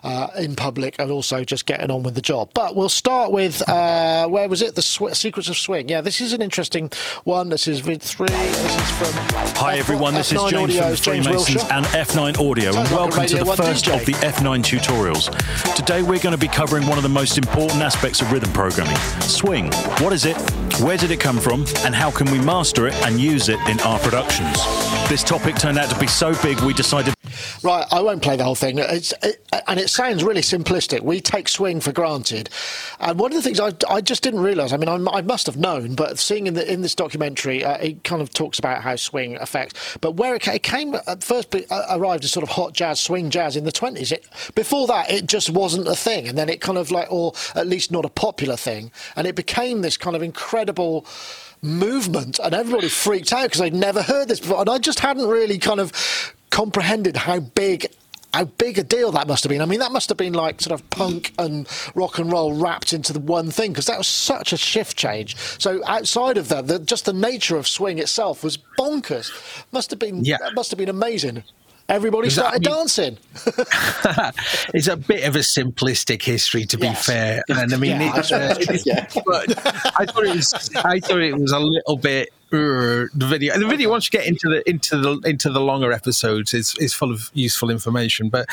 uh, in public and also just getting on with the job. But we'll start with uh, where was it? The Swing. Secrets of Swing. Yeah, this is an interesting one. This is vid three. This is from. Hi F- everyone, this is F9 James Audio's from Freemasons and F9 Audio, Sounds and like welcome to the first DJ. of the F9 tutorials. Today we're going to be covering one of the most important aspects of rhythm programming swing. What is it? Where did it come from? And how can we master it and use it in our productions? This topic turned out to be so big we decided Right, I won't play the whole thing. It's, it, and it sounds really simplistic. We take swing for granted, and one of the things I, I just didn't realise. I mean, I, I must have known, but seeing in the in this documentary, uh, it kind of talks about how swing affects. But where it, it came at first, uh, arrived as sort of hot jazz, swing jazz in the twenties. Before that, it just wasn't a thing, and then it kind of like, or at least not a popular thing, and it became this kind of incredible movement and everybody freaked out because they'd never heard this before and I just hadn't really kind of comprehended how big how big a deal that must have been. I mean, that must have been like sort of punk and rock and roll wrapped into the one thing because that was such a shift change. So outside of that, the, just the nature of swing itself was bonkers. Must have been Yeah. that must have been amazing. Everybody that- started mean- dancing. it's a bit of a simplistic history, to be Yes. fair. And I mean, Yeah, it's, uh, Yeah. but I thought it was, I thought it was a little bit. The video, the video. Once you get into the into the into the longer episodes, is is full of useful information. But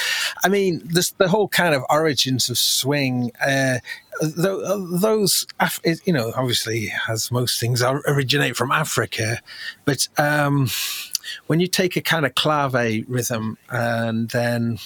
I mean, this the whole kind of origins of swing. Uh, tho- those, Af- you know, obviously, as most things are, originate from Africa, but um, when you take a kind of clave rhythm and then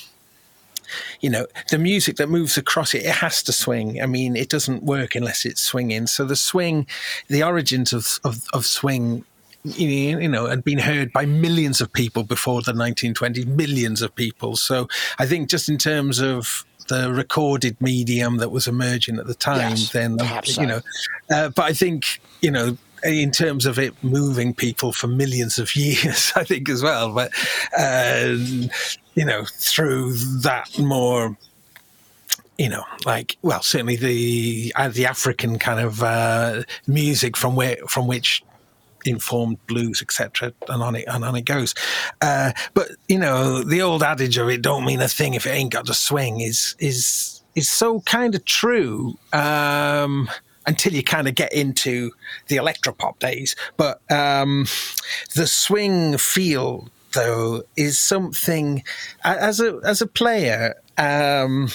you know the music that moves across it it has to swing. I mean it doesn't work unless it's swinging. So the swing the origins of of, of swing you know had been heard by millions of people before the 1920s millions of people. So i think just in terms of the recorded medium that was emerging at the time Yes, then you so. know uh, but i think you know in terms of it moving people for millions of years, I think as well. But uh, you know, through that more, you know, like well, certainly the uh, the African kind of uh, music from where from which informed blues, etc., and on it and on it goes. Uh, but you know, the old adage of "it don't mean a thing if it ain't got the swing" is is is so kind of true. Um, until you kind of get into the electropop days, but um, the swing feel though is something as a as a player. Um,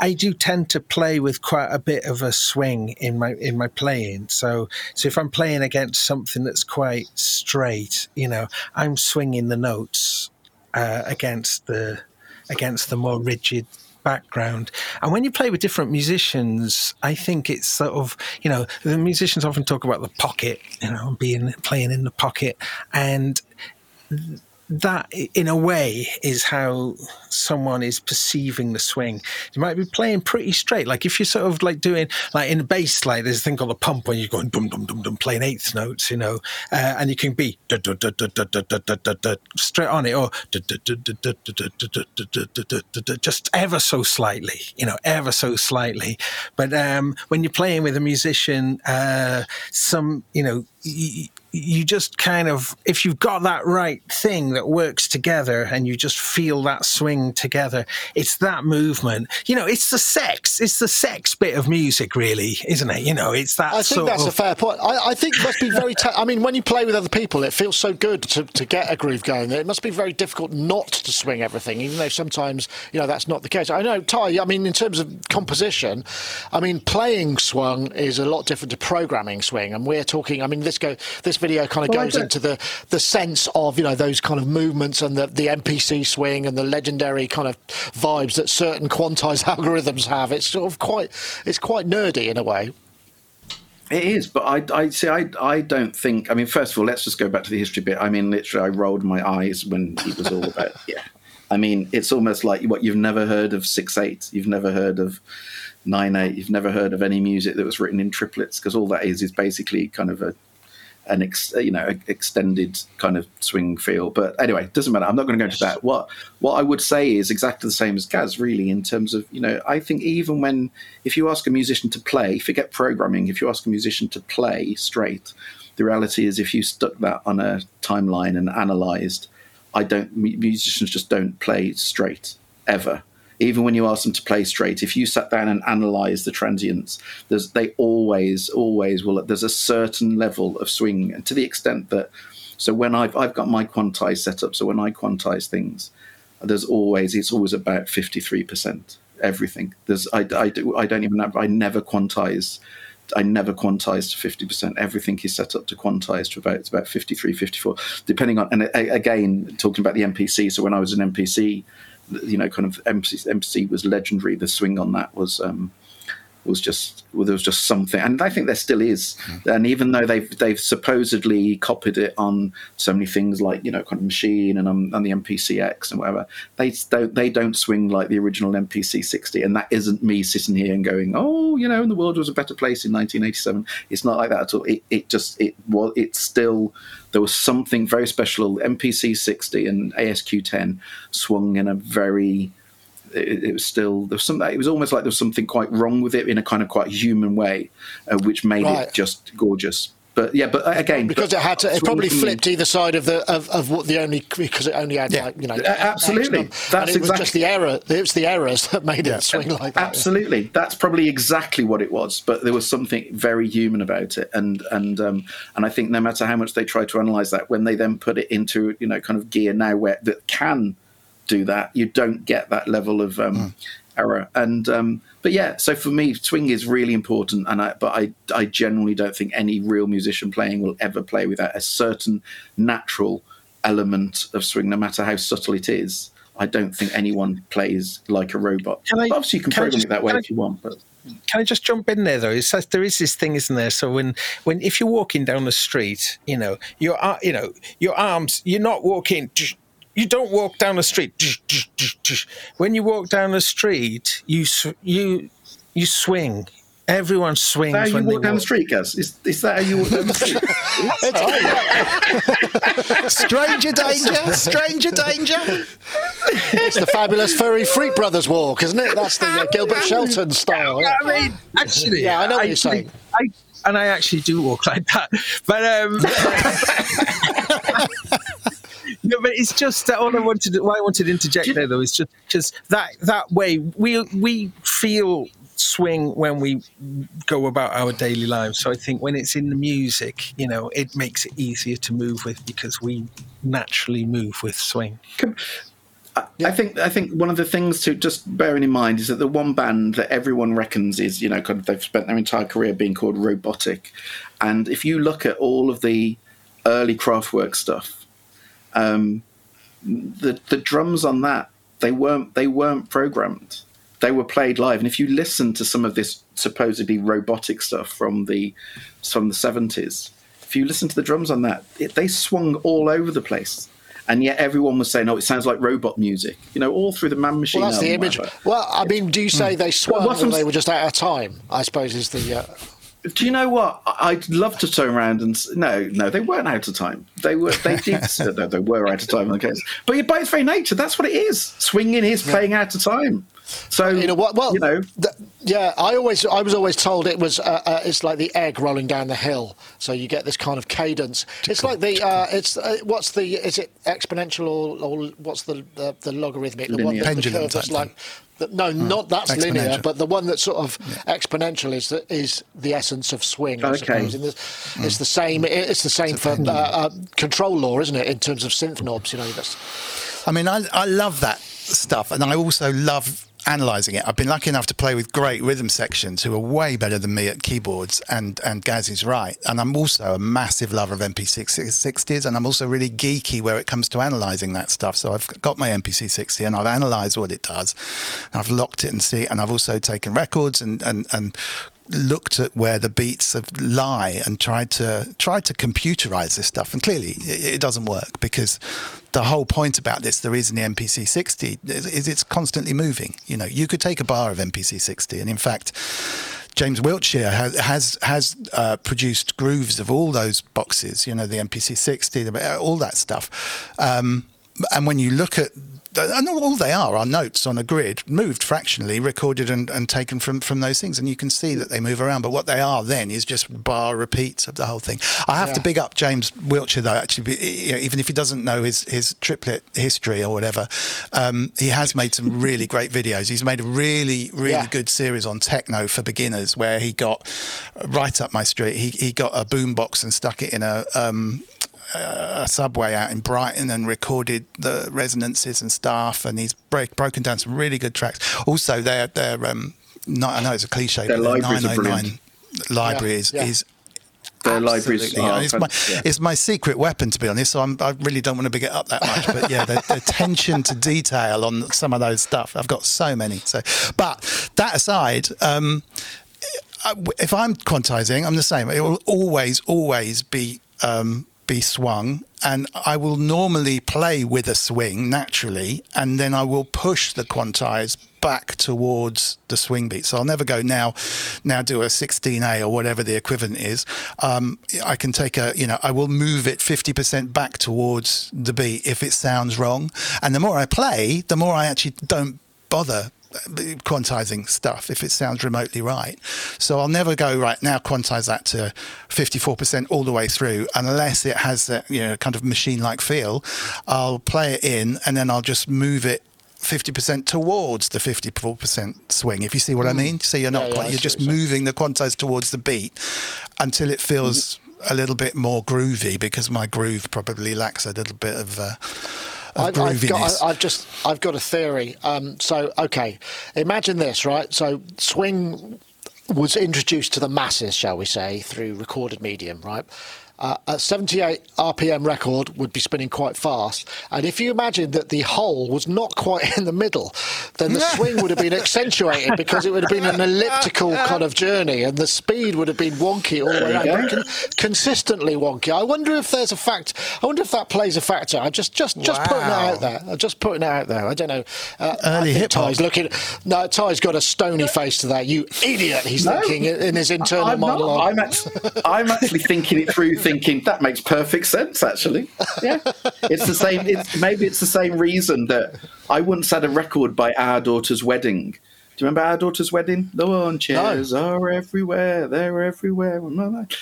I do tend to play with quite a bit of a swing in my in my playing. So so if I'm playing against something that's quite straight, you know, I'm swinging the notes uh, against the against the more rigid background. And when you play with different musicians, I think it's sort of you know the musicians often talk about the pocket, you know, being playing in the pocket and that in a way is how someone is perceiving the swing you might be playing pretty straight like if you're sort of like doing like in bass like there's a thing called the pump when you're going dum dum dum dum playing eighth notes you know uh, and you can be straight on it or just ever so slightly you know ever so slightly but um when you're playing with a musician uh some you know you just kind of if you've got that right thing that works together and you just feel that swing together it's that movement you know it's the sex it's the sex bit of music really isn't it you know it's that I think that's of, a fair point. I, I think it must be very. I mean, when you play with other people, it feels so good to, to get a groove going. It must be very difficult not to swing everything, even though sometimes you know that's not the case. I know, Ty. I mean, in terms of composition, I mean, playing swung is a lot different to programming swing, and we're talking. I mean, this go this video kind of Well, goes into the the sense of you know those kind of movements and the the MPC swing and the legendary kind of vibes that certain quantized algorithms have. It's sort of quite it's quite nerdy in a way. It is, but I, I see. I, I don't think. I mean, first of all, let's just go back to the history bit. I mean, literally, I rolled my eyes when it was all about. Yeah, I mean, it's almost like what you've never heard of six eight. You've never heard of nine eight. You've never heard of any music that was written in triplets because all that is is basically kind of a an ex, you know extended kind of swing feel. But anyway, it doesn't matter. I'm not going to go into that. What what I would say is exactly the same as Gaz, really, in terms of you know I think even when if you ask a musician to play, forget programming. If you ask a musician to play straight, the reality is if you stuck that on a timeline and analysed, I don't musicians just don't play straight ever. Even when you ask them to play straight, if you sat down and analyze the transients, there's they always, always will. There's a certain level of swing, and to the extent that, so when I've I've got my quantize set up, so when I quantize things, there's always it's always about fifty three percent everything. There's I, I do I don't even have I never quantize I never quantize to 50%. Everything is set up to quantize to about, it's about 53, 54, depending on, and again, talking about the MPC. So when I was an MPC, you know, kind of MPC, MPC was legendary. The swing on that was um, was just well, there was just something, and I think there still is. Mm. And even though they've they've supposedly copied it on so many things like you know kind of machine and on, on the MPCX and whatever, they don't they don't swing like the original MPC 60, and that isn't me sitting here and going, oh, you know, and the world was a better place in 1987. It's not like that at all. It, it just it was it's still there was something very special. MPC 60 and ASQ 10 swung in a very it, it, was still there was some. It was almost like there was something quite wrong with it in a kind of quite human way, uh, which made right. it just gorgeous. But yeah, but uh, again, because but it had to, it probably flipped either side of the of, of what the only because it only had yeah. like you know absolutely. That's and it exactly. was just the error. It was the errors that made yeah. it swing like that. Absolutely, yeah. that's probably exactly what it was. But there was something very human about it, and and um, and I think no matter how much they try to analyze that, when they then put it into you know kind of gear now where that can do that, you don't get that level of um, mm. error. And um, but yeah, so for me, swing is really important. And I, but I, I generally don't think any real musician playing will ever play without a certain natural element of swing, no matter how subtle it is. I don't think anyone plays like a robot. I, obviously, you can program just, it that way if you want, but can I just jump in there though? It says there is this thing, isn't there? So when when if you're walking down the street, you know your you know your arms, you're not walking you don't walk down the street. When you walk down the street, you you you swing. Everyone swings. Is that how you walk down walk. the street, Gaz? Is, is that how you walk down the street? Stranger danger! Stranger danger! It's the fabulous furry Freak Brothers walk, isn't it? That's the uh, Gilbert Shelton style. Yeah, I mean, actually, yeah, I know what you're saying. I, and I actually do walk like that, but um, no, but it's just that all I wanted. Why I wanted to interject there, though, is just because that that way we we feel swing when we go about our daily lives. So I think when it's in the music, you know, it makes it easier to move with because we naturally move with swing. I think I think one of the things to just bearing in mind is that the one band that everyone reckons is you know kind of they've spent their entire career being called robotic, and if you look at all of the early Kraftwerk stuff, um, the the drums on that they weren't they weren't programmed. They were played live, and if you listen to some of this supposedly robotic stuff from the from the seventies, if you listen to the drums on that, it, they swung all over the place and yet everyone was saying, "Oh, it sounds like robot music." You know, all through the Man Machine. Well, that's the image. Whatever. Well, I mean, do you say mm. they swung well, or they were just out of time? I suppose is the. Uh do you know what? I'd love to turn around and no, no, they weren't out of time. They were, they did, no, they were out of time in the case. But by its very nature, that's what it is. Swinging is playing out of time. So you know what? Well, you know, th- yeah. I always, I was always told it was, uh, uh, it's like the egg rolling down the hill. So you get this kind of cadence. It's like the, uh, it's uh, what's the, is it exponential or, or what's the the, the logarithmic? The one that Pendulum the curve like the, no, mm. not that's linear, but the one that's sort of yeah. exponential is the, is the essence of swing. I okay. suppose. The, mm. It's the same. It's the same it's for uh, uh, control law, isn't it? In terms of synth knobs, you know. That's... I mean, I I love that stuff, and I also love analysing it. I've been lucky enough to play with great rhythm sections who are way better than me at keyboards, and and Gaz is right. And I'm also a massive lover of MPC60s, and I'm also really geeky where it comes to analysing that stuff. So I've got my MPC60 and I've analysed what it does, I've locked it and see, and I've also taken records and and and looked at where the beats lie and tried to tried to computerize this stuff and clearly it, doesn't work because the whole point about this there is in the MPC 60 is, is it's constantly moving you know you could take a bar of MPC 60 and in fact James Wiltshire has has, has uh, produced grooves of all those boxes, you know, the MPC 60, all that stuff. Um, and when you look at and all they are are notes on a grid, moved fractionally, recorded and, and taken from, from those things. And you can see that they move around. But what they are then is just bar repeats of the whole thing. I have yeah. to big up James Wiltshire, though, actually, even if he doesn't know his, his triplet history or whatever, um, he has made some really great videos. He's made a really, really yeah. good series on techno for beginners where he got right up my street. He, he got a boombox and stuck it in a. Um, a subway out in Brighton and recorded the resonances and stuff, and he's break, broken down some really good tracks. Also, their their um, I know it's a cliche, their but their 909 library yeah, is, yeah. is their libraries are, it's, my, yeah. it's my secret weapon to be honest so I'm, i really don't want to big it up that much but yeah the, the, attention to detail on some of those stuff i've got so many so but that aside um, if i'm quantizing i'm the same it will always always be um, be swung and I will normally play with a swing naturally and then I will push the quantize back towards the swing beat. So I'll never go now, now do a 16A or whatever the equivalent is. Um, I can take a, you know, I will move it 50% back towards the beat if it sounds wrong. And the more I play, the more I actually don't bother quantizing stuff if it sounds remotely right. So I'll never go right now quantize that to 54% all the way through unless it has that you know kind of machine-like feel. I'll play it in and then I'll just move it 50% towards the 54% swing if you see what. I mean. So you're not yeah, yeah, you're just moving the quantize towards the beat until it feels mm. a little bit more groovy because my groove probably lacks a little bit of uh, I've, I've, got, I've just, I've got a theory. Um, so, okay, imagine this, right? So, swing was introduced to the masses, shall we say, through recorded medium, right? Uh, a 78 RPM record would be spinning quite fast. And if you imagine that the hole was not quite in the middle, then the swing would have been accentuated because it would have been an elliptical kind of journey and the speed would have been wonky all the way around, con- consistently wonky. I wonder if there's a fact, I wonder if that plays a factor. I just, just, just wow. putting it out there. I'm just putting it out there. I don't know. Uh, Early hip Ty's looking, no, Ty's got a stony face to that. You idiot, he's no, thinking in his internal I'm monologue. Not. I'm, actually, I'm actually thinking it through thinking that makes perfect sense. Actually, yeah, it's the same. It's, maybe it's the same reason that I once had a record by Our Daughter's Wedding. Do you remember Our Daughter's Wedding? The lawn chairs no. are everywhere. They're everywhere.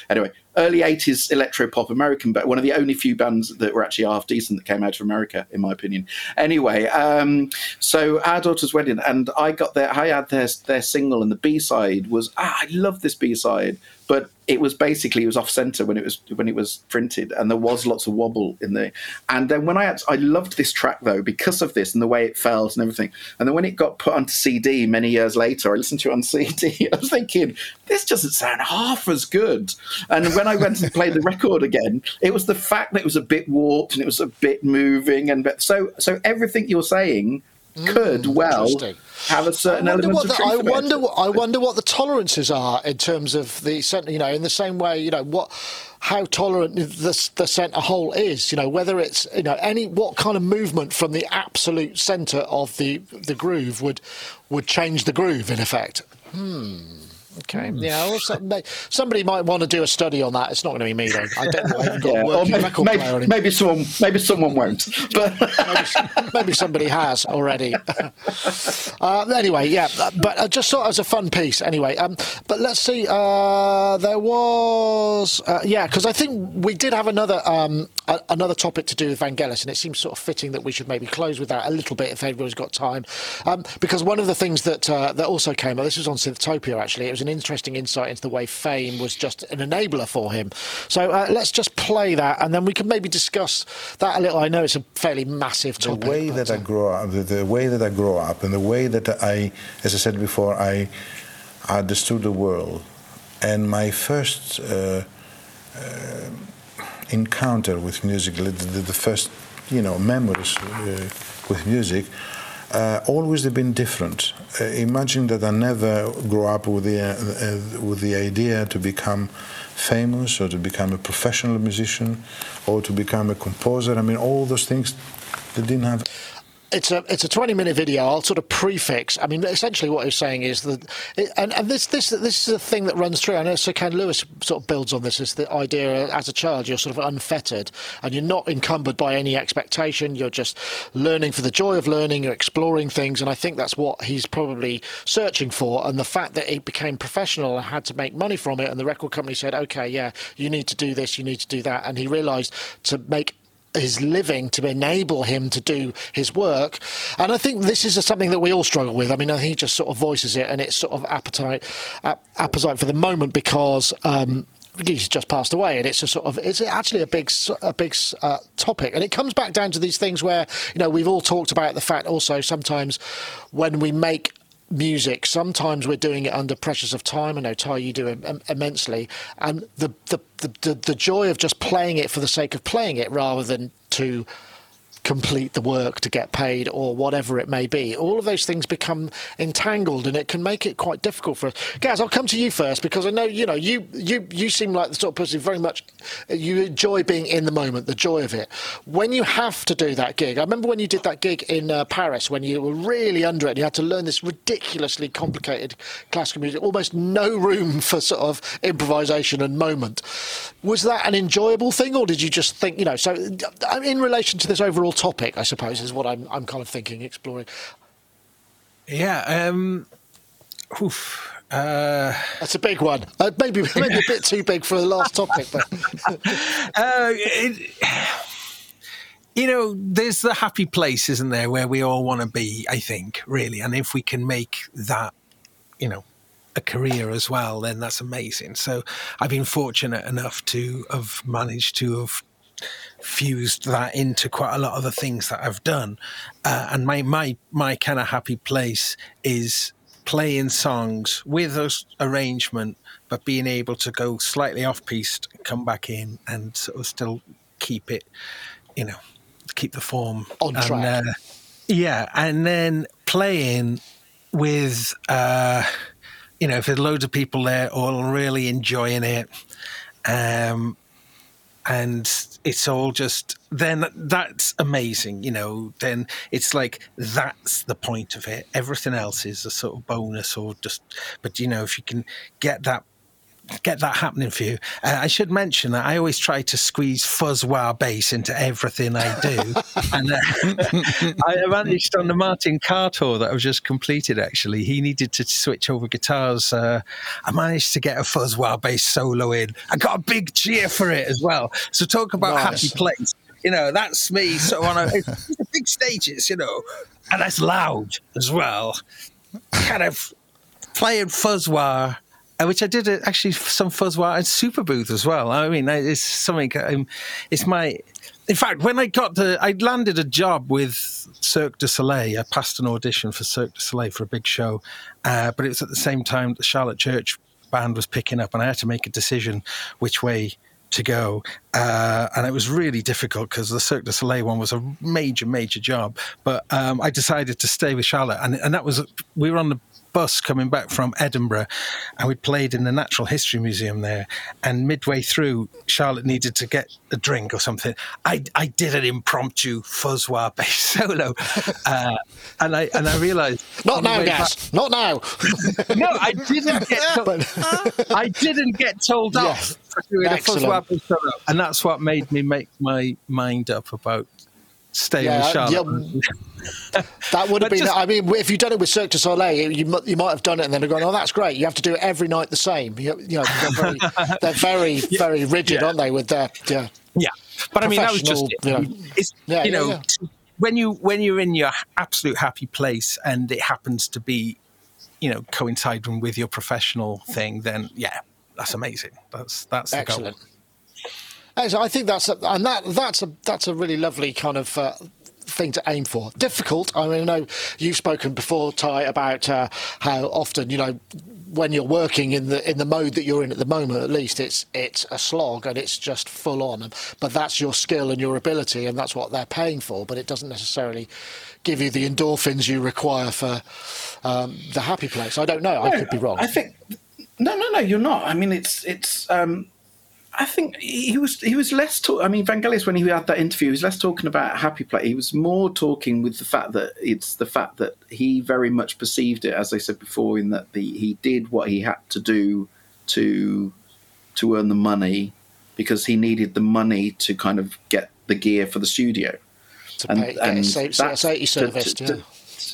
Anyway, early 80s electro pop American, but one of the only few bands that were actually half decent that came out of America, in my opinion. Anyway, um, so Our Daughter's Wedding, and I got their, I had their, their single, and the B side was, ah, I love this B side, but it was basically it was off center when it was when it was printed, and there was lots of wobble in there. And then when I had, I loved this track though because of this and the way it felt and everything. And then when it got put onto CD many years later, I listened to it on CD. I was thinking this doesn't sound half as good. And when I went and played the record again, it was the fact that it was a bit warped and it was a bit moving and so so everything you're saying could mm, well have a certain element of the, I wonder. What, I wonder what the tolerances are in terms of the. You know, in the same way, you know what, how tolerant the the centre hole is. You know, whether it's you know any what kind of movement from the absolute centre of the the groove would would change the groove in effect. Hmm. Okay. Yeah. Well, somebody might want to do a study on that. It's not going to be me though. I don't know. I got yeah. maybe, maybe, maybe, someone, maybe someone won't. But maybe, maybe, somebody has already. uh, anyway, yeah. But I just thought it was a fun piece. Anyway, um, but let's see. Uh, there was, uh, yeah, because I think we did have another um, a, another topic to do with Vangelis, and it seems sort of fitting that we should maybe close with that a little bit if everybody's got time. Um, because one of the things that uh, that also came up, this was on Synthtopia actually. It was an interesting insight into the way fame was just an enabler for him. So uh, let's just play that, and then we can maybe discuss that a little. I know it's a fairly massive topic. The way that I uh, grow up, the, the, way that I grow up, and the way that I, as I said before, I understood the world, and my first. Uh, uh, encounter with music, the, the, the first, you know, memories uh, with music, uh, always have been different. Uh, imagine that I never grew up with the uh, with the idea to become famous or to become a professional musician or to become a composer. I mean, all those things they didn't have it's a it's a 20 minute video. I'll sort of prefix. I mean, essentially what he's saying is that, and, and this this this is a thing that runs through. I know Sir Ken Lewis sort of builds on this. Is the idea as a child you're sort of unfettered and you're not encumbered by any expectation. You're just learning for the joy of learning. You're exploring things, and I think that's what he's probably searching for. And the fact that it became professional and had to make money from it, and the record company said, okay, yeah, you need to do this, you need to do that, and he realised to make his living to enable him to do his work. And I think this is something that we all struggle with. I mean, he just sort of voices it, and it's sort of appetite, appetite for the moment because. Um, he's just passed away, and it's a sort of it's actually a big a big uh, topic, and it comes back down to these things where you know we've all talked about the fact also sometimes when we make music. Sometimes we're doing it under pressures of time. I know Ty, you do Im- immensely, and the, the the the joy of just playing it for the sake of playing it rather than to complete the work to get paid or whatever it may be. All of those things become entangled and it can make it quite difficult for us. Gaz, I'll come to you first because I know, you know, you you you seem like the sort of person who very much you enjoy being in the moment, the joy of it. When you have to do that gig, I remember when you did that gig in uh, Paris when you were really under it and you had to learn this ridiculously complicated classical music, almost no room for sort of improvisation and moment. Was that an enjoyable thing or did you just think, you know, so uh, in relation to this overall topic, I suppose, is what I'm I'm kind of thinking, exploring. Yeah. Um, oof. Uh, That's a big one. Uh, maybe maybe a bit too big for the last topic, but uh, it, you know, there's the happy place, isn't there, where we all want to be? I think, really, and if we can make that, you know, a career as well, then that's amazing. So I've been fortunate enough to have managed to have fused that into quite a lot of the things that I've done. Uh, and my my my kind of happy place is playing songs with a arrangement, but being able to go slightly off piste, come back in, and sort of still keep it, you know, keep the form on and, track. Uh, yeah, and then playing with. Uh, you know, if there's loads of people there all really enjoying it, um, and it's all just then that's amazing you know then it's like that's the point of it. Everything else is a sort of bonus or just but you know if you can get that get that happening for you. Uh, I should mention that I always try to squeeze fuzz wah bass into everything I do, and uh, I managed on the Martin Carr tour that I've just completed. Actually, he needed to switch over guitars. Uh, I managed to get a fuzz wah bass solo in. I got a big cheer for it as well. So talk about nice. happy place. You know, that's me. So on a, big stages, you know, and that's loud as well. Kind of playing fuzz wah which I did uh, actually some fuzz wah at Superbooth as well. I mean, it's something. Um, it's my. In fact, when I got the, I landed a job with Cirque du Soleil. I passed an audition for Cirque du Soleil for a big show, uh, but it was at the same time the Charlotte Church band was picking up, and I had to make a decision which way to go. Uh, and it was really difficult because the Cirque du Soleil one was a major, major job. But um, I decided to stay with Charlotte. And, and that was, we were on the bus coming back from Edinburgh, and we played in the Natural History Museum there. And midway through, Charlotte needed to get a drink or something. I, I did an impromptu fuzz wah bass solo, uh, and I and I realised not now, Gaz, not now. no, I didn't get told, I didn't get told off for doing Excellent. a bass solo, and that's what made me make my mind up about stay yeah, with Charlotte. Yeah, that would have been. Just, I mean, if you'd done it with Cirque du Soleil, you you might have done it and then gone, "Oh, that's great." You have to do it every night the same. You, you know, they're very, they're very, yeah, very rigid, yeah. aren't they? With their yeah. Yeah, but I mean, that was just you know, it's, you know when you when you're in your absolute happy place and it happens to be, you know, coinciding with your professional thing, then yeah, that's amazing. That's that's excellent. Goal. I think that's a, and that that's a that's a really lovely kind of. Uh, thing to aim for. Difficult. I mean, I know you've spoken before, Ty, about uh, how often you know when you're working in the in the mode that you're in at the moment. At least it's it's a slog and it's just full on. But that's your skill and your ability, and that's what they're paying for. But it doesn't necessarily give you the endorphins you require for um, the happy place. I don't know. No, I could be wrong. I think no, no, no. You're not. I mean, it's it's. Um, I think he was he was less talk. I mean, Vangelis when he had that interview, he was less talking about happy play. He was more talking with the fact that it's the fact that he very much perceived it, as I said before, in that the he did what he had to do to to earn the money because he needed the money to kind of get the gear for the studio. To and, pay, and that's, service, to, to,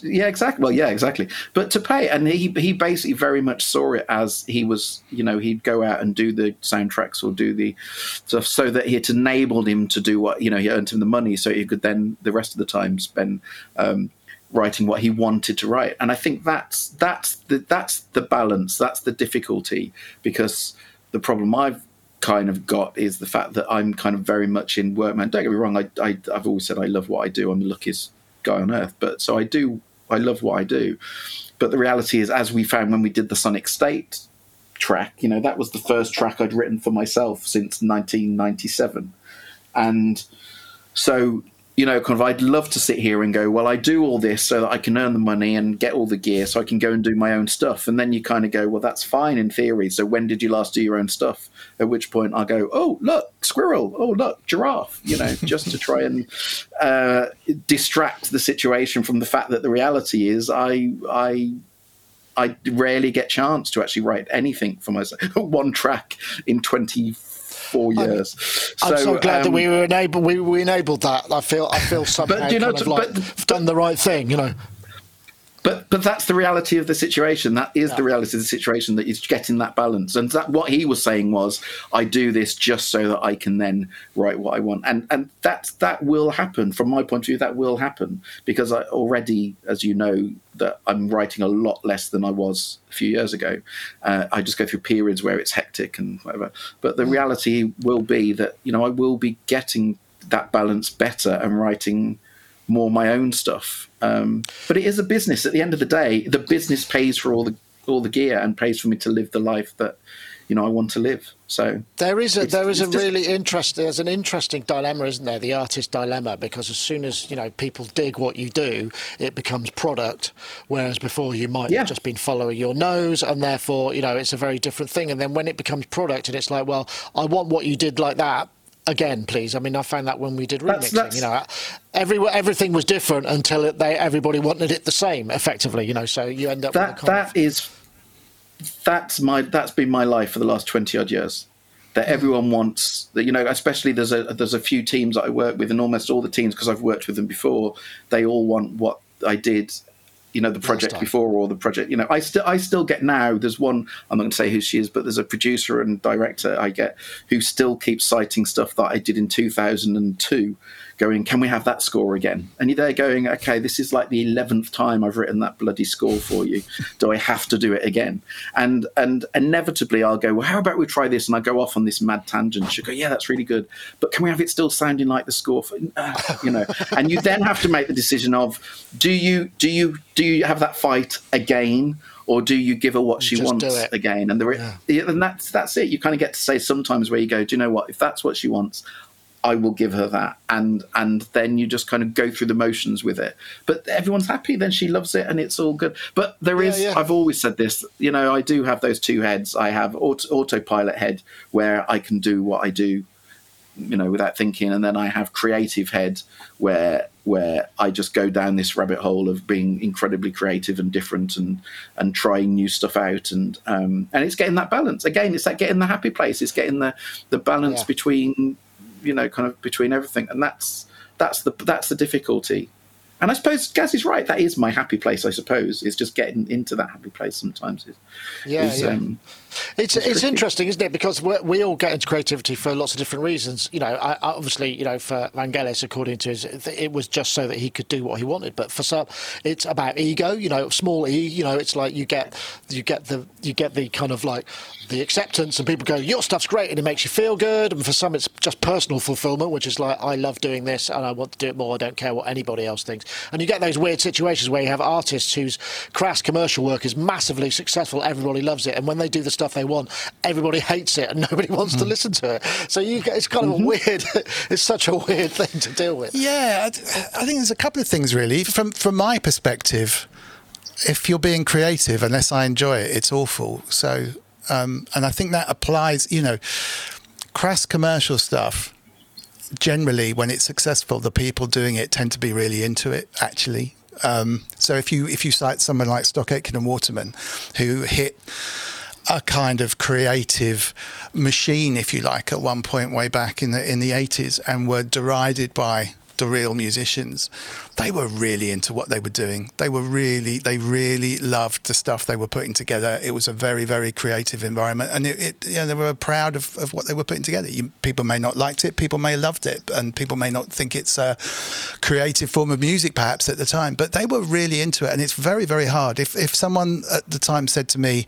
yeah, exactly. Well, yeah, exactly. But to pay, and he he basically very much saw it as he was, you know, he'd go out and do the soundtracks or do the stuff so that it enabled him to do what you know he earned him the money, so he could then the rest of the time spend. Um, writing what he wanted to write and i think that's that's the that's the balance that's the difficulty because the problem i've kind of got is the fact that i'm kind of very much in workman don't get me wrong I, I i've always said i love what i do i'm the luckiest guy on earth but so i do I love what I do. But the reality is, as we found when we did the Sonic State track, you know, that was the first track I'd written for myself since 1997. And so you know, kind of, I'd love to sit here and go, well, I do all this so that I can earn the money and get all the gear so I can go and do my own stuff. And then you kind of go, well, that's fine in theory. So when did you last do your own stuff? At which point I go, oh, look, squirrel. Oh, look, giraffe, you know, just to try and uh, distract the situation from the fact that the reality is I, I, I rarely get chance to actually write anything for myself. One track in 20 four years. I'm so, I'm so glad um, that we were enabled. We, we enabled that. I feel. I feel somehow but, you know, kind of like but, done the right thing. You know. But but that's the reality of the situation. That is yeah. the reality of the situation that is getting that balance. And that what he was saying was, I do this just so that I can then write what I want. And and that that will happen from my point of view. That will happen because I already, as you know, that I'm writing a lot less than I was a few years ago. Uh, I just go through periods where it's hectic and whatever. But the reality will be that you know I will be getting that balance better and writing more my own stuff. Um, but it is a business. At the end of the day, the business pays for all the all the gear and pays for me to live the life that you know I want to live. So there is a there is a just, really interesting there's an interesting dilemma, isn't there? The artist dilemma, because as soon as you know people dig what you do, it becomes product, whereas before you might yeah. have just been following your nose, and therefore you know it's a very different thing. And then when it becomes product, and it's like, well, I want what you did like that, again, please. I mean, I found that when we did remixing, that's, that's... you know, every everything was different until it, they everybody wanted it the same, effectively. You know, so you end up that that of... is that's my that's been my life for the last twenty odd years. That hmm. everyone wants that you know, especially there's a there's a few teams that I work with, and almost all the teams because I've worked with them before. They all want what I did you know the project before or the project you know i still i still get now there's one i'm not going to say who she is but there's a producer and director i get who still keeps citing stuff that i did in 2002 going, can we have that score again? And you're there going, okay, this is like the eleventh time I've written that bloody score for you. Do I have to do it again? And and inevitably I'll go, well, how about we try this? And I go off on this mad tangent. She'll go, yeah, that's really good, but can we have it still sounding like the score? For, uh, you know, and you then have to make the decision of, do you do you do you have that fight again? or do you give her what she Just wants again? And the yeah. and that's that's it. You kind of get to say sometimes where you go, do you know what? If that's what she wants, I will give her that, and and then you just kind of go through the motions with it. But everyone's happy, then she loves it, and it's all good. But there is, yeah, yeah. I've always said this, you know, I do have those two heads. I have auto, autopilot head where I can do what I do, you know, without thinking, and then I have creative head where where I just go down this rabbit hole of being incredibly creative and different and and trying new stuff out and um, and it's getting that balance again. It's like getting the happy place. It's getting the the balance yeah. between you know, kind of between everything, and that's that's the that's the difficulty. And I suppose Gaz is right. That is my happy place. I suppose is just getting into that happy place sometimes. Is, yeah, is, yeah. Um, it's it's, it's interesting, isn't it? Because we all get into creativity for lots of different reasons. You know, I, obviously, you know, for Vangelis, according to his, it was just so that he could do what he wanted. But for some, it's about ego. You know, small e. You know, it's like you get you get the you get the kind of like the acceptance, and people go, "Your stuff's great," and it makes you feel good. And for some, it's just personal fulfillment, which is like, "I love doing this, and I want to do it more. I don't care what anybody else thinks." And you get those weird situations where you have artists whose crass commercial work is massively successful, everybody loves it, and when they do the stuff they want, everybody hates it, and nobody wants mm. to listen to it. So you, it's kind of mm-hmm. a weird. it's such a weird thing to deal with. Yeah, I, I think there's a couple of things really. From from my perspective, if you're being creative, unless I enjoy it, it's awful. So um, and I think that applies, you know, crass commercial stuff generally when it's successful the people doing it tend to be really into it actually. Um, so if you if you cite someone like Stock Aitken and Waterman who hit a kind of creative machine if you like at one point way back in the in the 80s and were derided by the real musicians they were really into what they were doing. They were really, they really loved the stuff they were putting together. It was a very, very creative environment, and it, it you know, they were proud of, of what they were putting together. You, people may not liked it, people may loved it, and people may not think it's a creative form of music perhaps at the time, but they were really into it, and it's very, very hard. If if someone at the time said to me,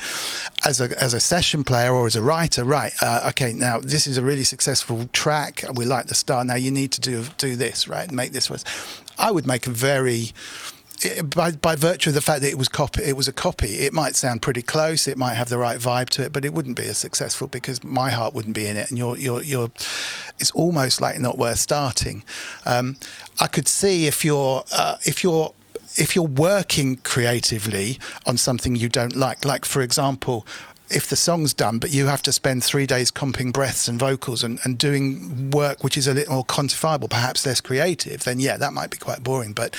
as a as a session player or as a writer, right, uh, okay, now this is a really successful track, we like the style. Now you need to do do this, right, make this was. I would make a very by, by virtue of the fact that it was copy, it was a copy. It might sound pretty close. It might have the right vibe to it, but it wouldn't be as successful because my heart wouldn't be in it, and you're, you're, you're. It's almost like not worth starting. Um, I could see if you're, uh, if you're if you're working creatively on something you don't like, like for example, if the song's done, but you have to spend three days comping breaths and vocals and, and doing work which is a little more quantifiable, perhaps less creative, then yeah, that might be quite boring. But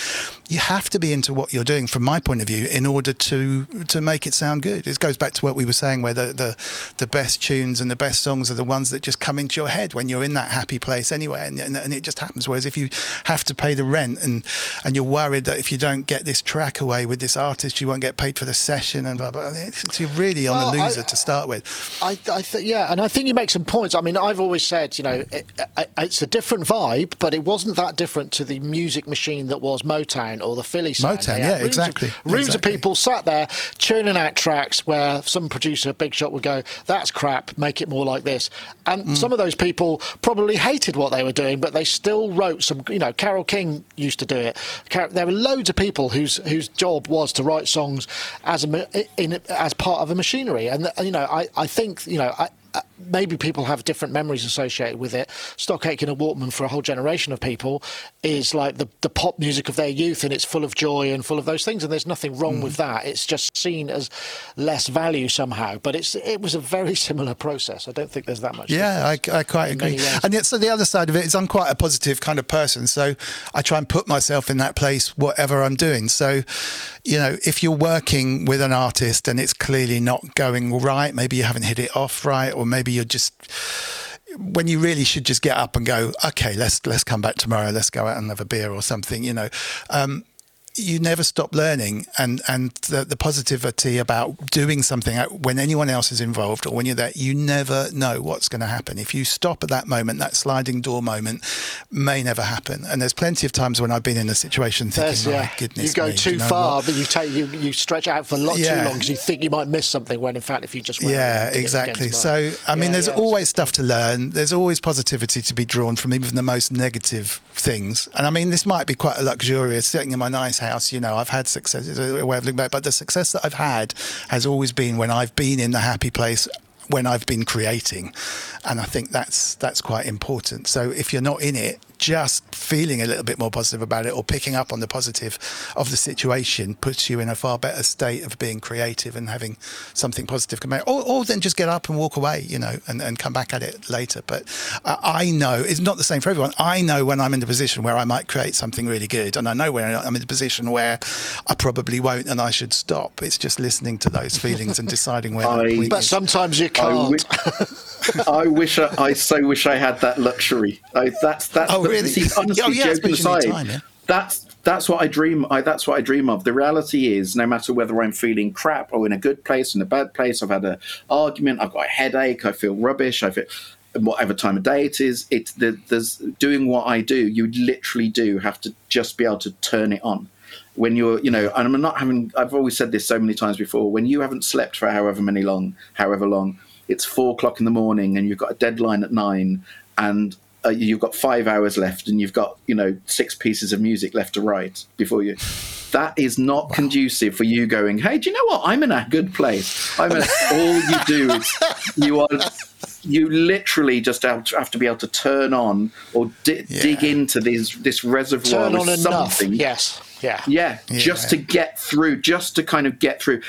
you have to be into what you're doing, from my point of view, in order to to make it sound good. It goes back to what we were saying, where the the, the best tunes and the best songs are the ones that just come into your head when you're in that happy place anyway, and, and, and it just happens. Whereas if you have to pay the rent and and you're worried that if you don't get this track away with this artist, you won't get paid for the session and blah blah. blah it's, you're really on well, the loser to start with. I, I th- yeah, and I think you make some points. I mean, I've always said, you know, it, it, it's a different vibe, but it wasn't that different to the music machine that was Motown or the Philly sound. Motown, yeah, rooms exactly. Of, rooms exactly. of people sat there churning out tracks where some producer, big shot, would go, "That's crap. Make it more like this." And mm. some of those people probably hated what they were doing, but they still wrote some. You know, Carole King used to do it. There were loads of people whose whose job was to write songs as a in, as part of a machinery, and you know, I, I think you know I, maybe people have different memories associated with it. Stock Aitken and Waterman for a whole generation of people is like the, the pop music of their youth and it's full of joy and full of those things and there's nothing wrong mm. with that. It's just seen as less value somehow. But it's it was a very similar process. I don't think there's that much. Yeah, I, I, quite agree. And yet, so the other side of it is I'm quite a positive kind of person. So I try and put myself in that place, whatever I'm doing. So, you know, if you're working with an artist and it's clearly not going right, maybe you haven't hit it off right, or maybe you're just when you really should just get up and go, okay, let's let's come back tomorrow, let's go out and have a beer or something, you know. Um, you never stop learning and and the, the, positivity about doing something when anyone else is involved or when you're there you never know what's going to happen. If you stop at that moment that sliding door moment may never happen. And there's plenty of times when I've been in a situation thinking yeah. my goodness you go me, too you know far what? but you take you, you stretch out for a lot yeah. too long because you think you might miss something when in fact if you just yeah exactly. so I mean yeah, there's always stuff to learn. There's always positivity to be drawn from even the most negative things. And I mean this might be quite a luxurious sitting in my nice house. You know, I've had success. It's a way of looking back, but the success that I've had has always been when I've been in the happy place when I've been creating, and I think that's that's quite important. So if you're not in it, just feeling a little bit more positive about it or picking up on the positive of the situation puts you in a far better state of being creative and having something positive come out. Or, or then just get up and walk away, you know, and, and come back at it later. But uh, I know it's not the same for everyone. I know when I'm in the position where I might create something really good, and I know when I'm in the position where I probably won't and I should stop. It's just listening to those feelings and deciding where. I, but sometimes you can't. I, wish, I wish I, I, so wish I had that luxury. I, that's that's oh, really? See, honestly, oh, yeah, joking aside, time, yeah? that's that's what I dream. I, that's what I dream of. The reality is, no matter whether I'm feeling crap or in a good place, in a bad place, I've had an argument, I've got a headache, I feel rubbish, I feel whatever time of day it is. It's the, there's doing what I do. You literally do have to just be able to turn it on. When you're, you know, and I'm not having. I've always said this so many times before. When you haven't slept for however many long, however long, it's four o'clock in the morning, and you've got a deadline at nine, and uh, you've got five hours left and you've got you know six pieces of music left to write before you that is not wow. conducive for you going hey do you know what i'm in a good place i'm in, all you do is you are you literally just have to, have to be able to turn on or di- yeah. dig into this this reservoir turn on something enough. yes yeah. yeah. yeah. just to get through, just to kind of get through.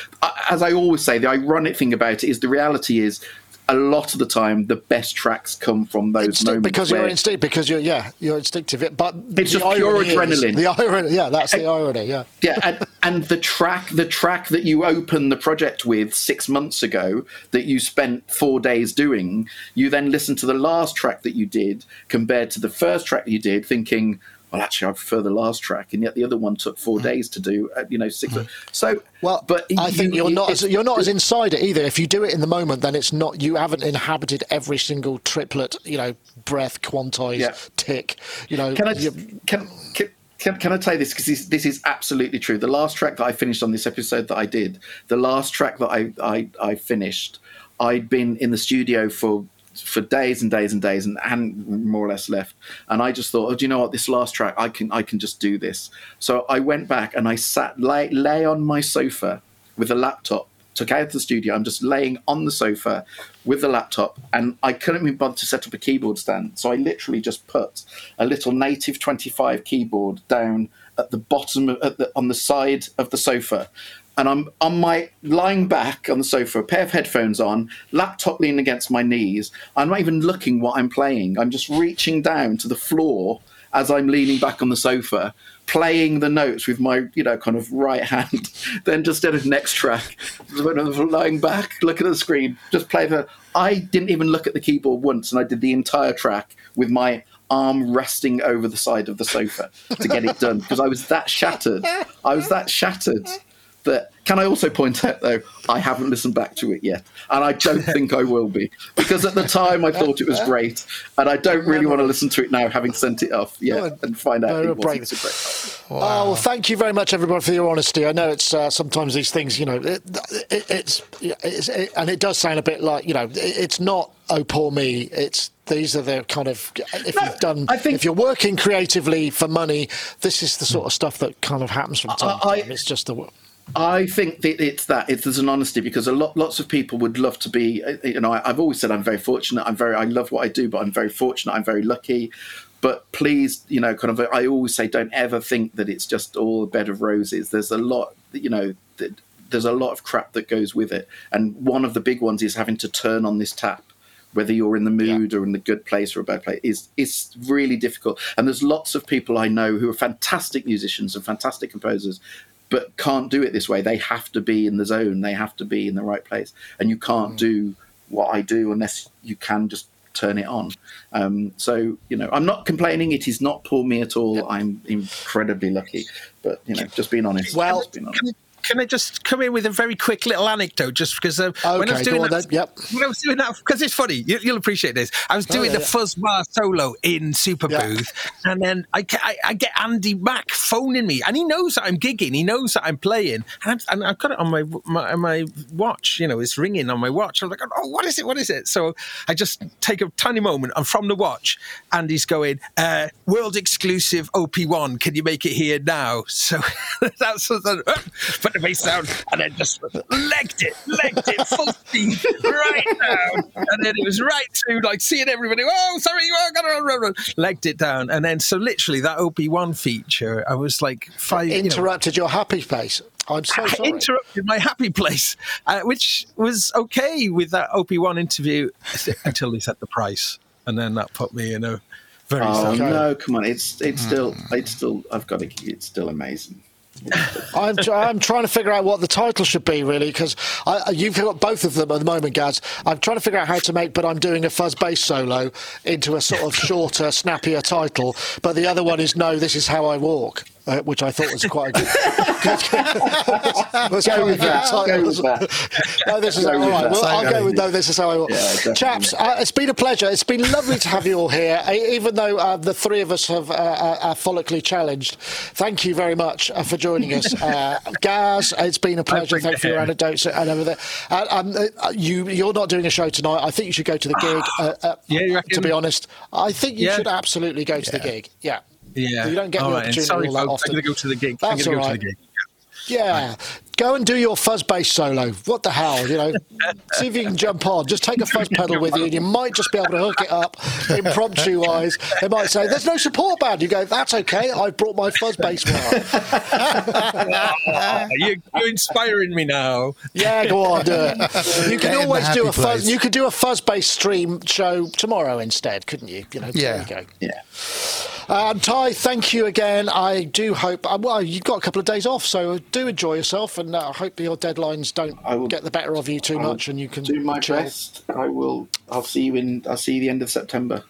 As I always say, the ironic thing about it is the reality is a lot of the time the best tracks come from those Instinct, moments because you're instinct because you're yeah you're instinctive. It, but It's just pure adrenaline. the irony, yeah, that's the irony. Yeah. yeah and, and the track the track that you opened the project with six months ago that you spent four days doing you then listen to the last track that you did compared to the first track you did thinking well actually i prefer the last track and yet the other one took four days to do uh, you know 6 so Mm. Well, but I think you- you, not as, you're not as inside it either. If you do it in the moment, then it's not you haven't inhabited every single triplet, you know, breath, quantize, Yeah. tick. You know, Can I you- can can, can, can I tell you this because this, this is absolutely true. The last track that I finished on this episode that I did, the last track that I I, I finished, I'd been in the studio for for days and days and days and hadn't more or less left. And I just thought, oh, do you know what? This last track, I can I can just do this. So I went back and I sat lay lay on my sofa with a laptop took out the studio. I'm just laying on the sofa with the laptop, and I couldn't be bothered to set up a keyboard stand. So I literally just put a little native 25 keyboard down at the bottom of, at the, on the side of the sofa. And I'm on my lying back on the sofa, a pair of headphones on, laptop leaning against my knees. I'm not even looking what I'm playing. I'm just reaching down to the floor as I'm leaning back on the sofa, playing the notes with my, you know, kind of right hand. then just did a next track, lying back, looking at the screen, just play the. I didn't even look at the keyboard once, and I did the entire track with my arm resting over the side of the sofa to get it done because I was that shattered. I was that shattered that. Can I also point out though, I haven't listened back to it yet, and I don't think I will be because at the time I thought it was great, and I don't really want to listen to it now, having sent it off yet, and find out it wasn't so great. Oh, well, thank you very much, everybody, for your honesty. I know it's uh, sometimes these things, you know, it, it, it's, it's it, and it does sound a bit like, you know, it, it's not oh poor me. It's these are the kind of if No, you've done I think- if you're working creatively for money, this is the sort of stuff that kind of happens from time to I- time. It's just the I think that it's that it's there's an honesty because a lot lots of people would love to be uh, you know I, I've always said I'm very fortunate I'm very I love what I do but I'm very fortunate I'm very lucky. But please you know kind of I always say don't ever think that it's just all a bed of roses. There's a lot you know that there's a lot of crap that goes with it. And one of the big ones is having to turn on this tap whether you're in the mood or in the good place or a bad place is is really difficult. And there's lots of people I know who are fantastic musicians and fantastic composers, but can't do it this way. They have to be in the zone. They have to be in the right place, and you can't do what I do unless you can just turn it on. Um, so you know, I'm not complaining. It is not poor me at all. I'm incredibly lucky, but you know, just being honest. Well, just being honest. Can, I just come in with a very quick little anecdote, just because uh, when I Okay, was doing that, then, yep. when I was doing that, because it's funny, you, you'll appreciate this. I was doing yeah, the yeah. fuzz bar solo in Super Yeah. Booth, and then I, I, I get Andy Mac phoning me, and he knows that I'm gigging, he knows that I'm playing, and, I'm, and I've got it on my, my my watch, you know, it's ringing on my watch. I'm like, oh, what is it? What is it? So I just take a tiny moment, and from the watch, Andy's going, uh, world exclusive OP1, can you make it here now? So that's what I- put the bass down, and then just legged it, legged it full speed right down, and then it was right to like seeing everybody. Oh, sorry, you are gonna legged it down, and then so literally that OP1 feature, I was like five. you know, interrupted your happy place. I'm so I sorry. interrupted my happy place, uh, which was okay with that OP1 interview until they set the price, and then that put me in a very Oh sad. no, come on! It's it's still it's still I've got to. It's still amazing. I'm, tr- I'm trying to figure out what the title should be, really, because uh, you've got both of them at the moment, Gaz. I'm trying to figure out how to make, but I'm doing a fuzz bass solo into a sort of shorter, snappier title. But the other one is No, This Is How I Walk, uh, which I thought was quite a good. was Go quite a with good that. title. Go with that. No, this is Go all with right. that. Well, I'll go with no. This is how I walk. Yeah. Chaps, uh, it's been a pleasure. It's been lovely to have you all here, uh, even though uh, the three of us have uh, uh, are follically challenged. Thank you very much uh, for joining us, uh, Gaz. It's been a pleasure. bring Thank you for your anecdotes and everything. Uh, um, uh, you you're not doing a show tonight. I think you should go to the gig. Uh, uh, Yeah, to be honest, I think you Yeah. should absolutely go to the gig. Yeah. Yeah, You don't get All the right, opportunity Sorry, all that folks, often. I'm going to go to the gig. That's I'm going to go right. to the gig. Yeah. Go and do your fuzz bass solo. What the hell, you know? See if you can jump on. Just take a fuzz pedal with you, and you might just be able to hook it up impromptu wise. They might say, "There's no support band." You go, "That's okay. I've brought my fuzz bass one." you're, you're inspiring me now. Yeah, go on, do it. You can Get always do happy a fuzz. place. You could do a fuzz bass stream show tomorrow instead, couldn't you? You know, Yeah. there you go. Yeah. Um, Ty, thank you again. I do hope. uh, Well, you've got a couple of days off, so do enjoy yourself, and uh, I hope your deadlines don't I will- get the better of you too I'll much, and you can do my chill. best. I will. I'll see you in. I'll see you the end of September.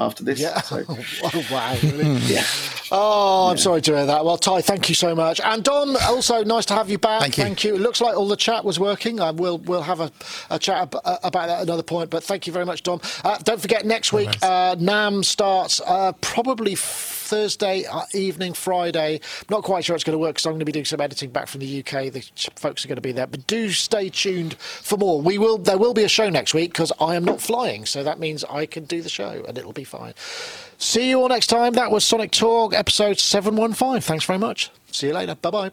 After this. Yeah. So, oh, wow. really? yeah. Oh, I'm sorry to hear that. Well, Ty, thank you so much. And Jon, also nice to have you back. Thank you. Thank It looks like all the chat was working. Uh, we'll we'll have a, a chat ab- uh, about that at another point. But thank you very much, Jon. Uh, don't forget, next week, uh, NAMM starts uh, probably Thursday uh, evening, Friday. Not quite sure it's going to work because I'm going to be doing some editing back from the UK. The folks are going to be there. But do stay tuned for more. We will. There will be a show next week because I am not flying, so that means I can do the show and it'll be fine. See you all next time. That was Sonic Talk, episode 715. Thanks very much. See you later. Bye bye.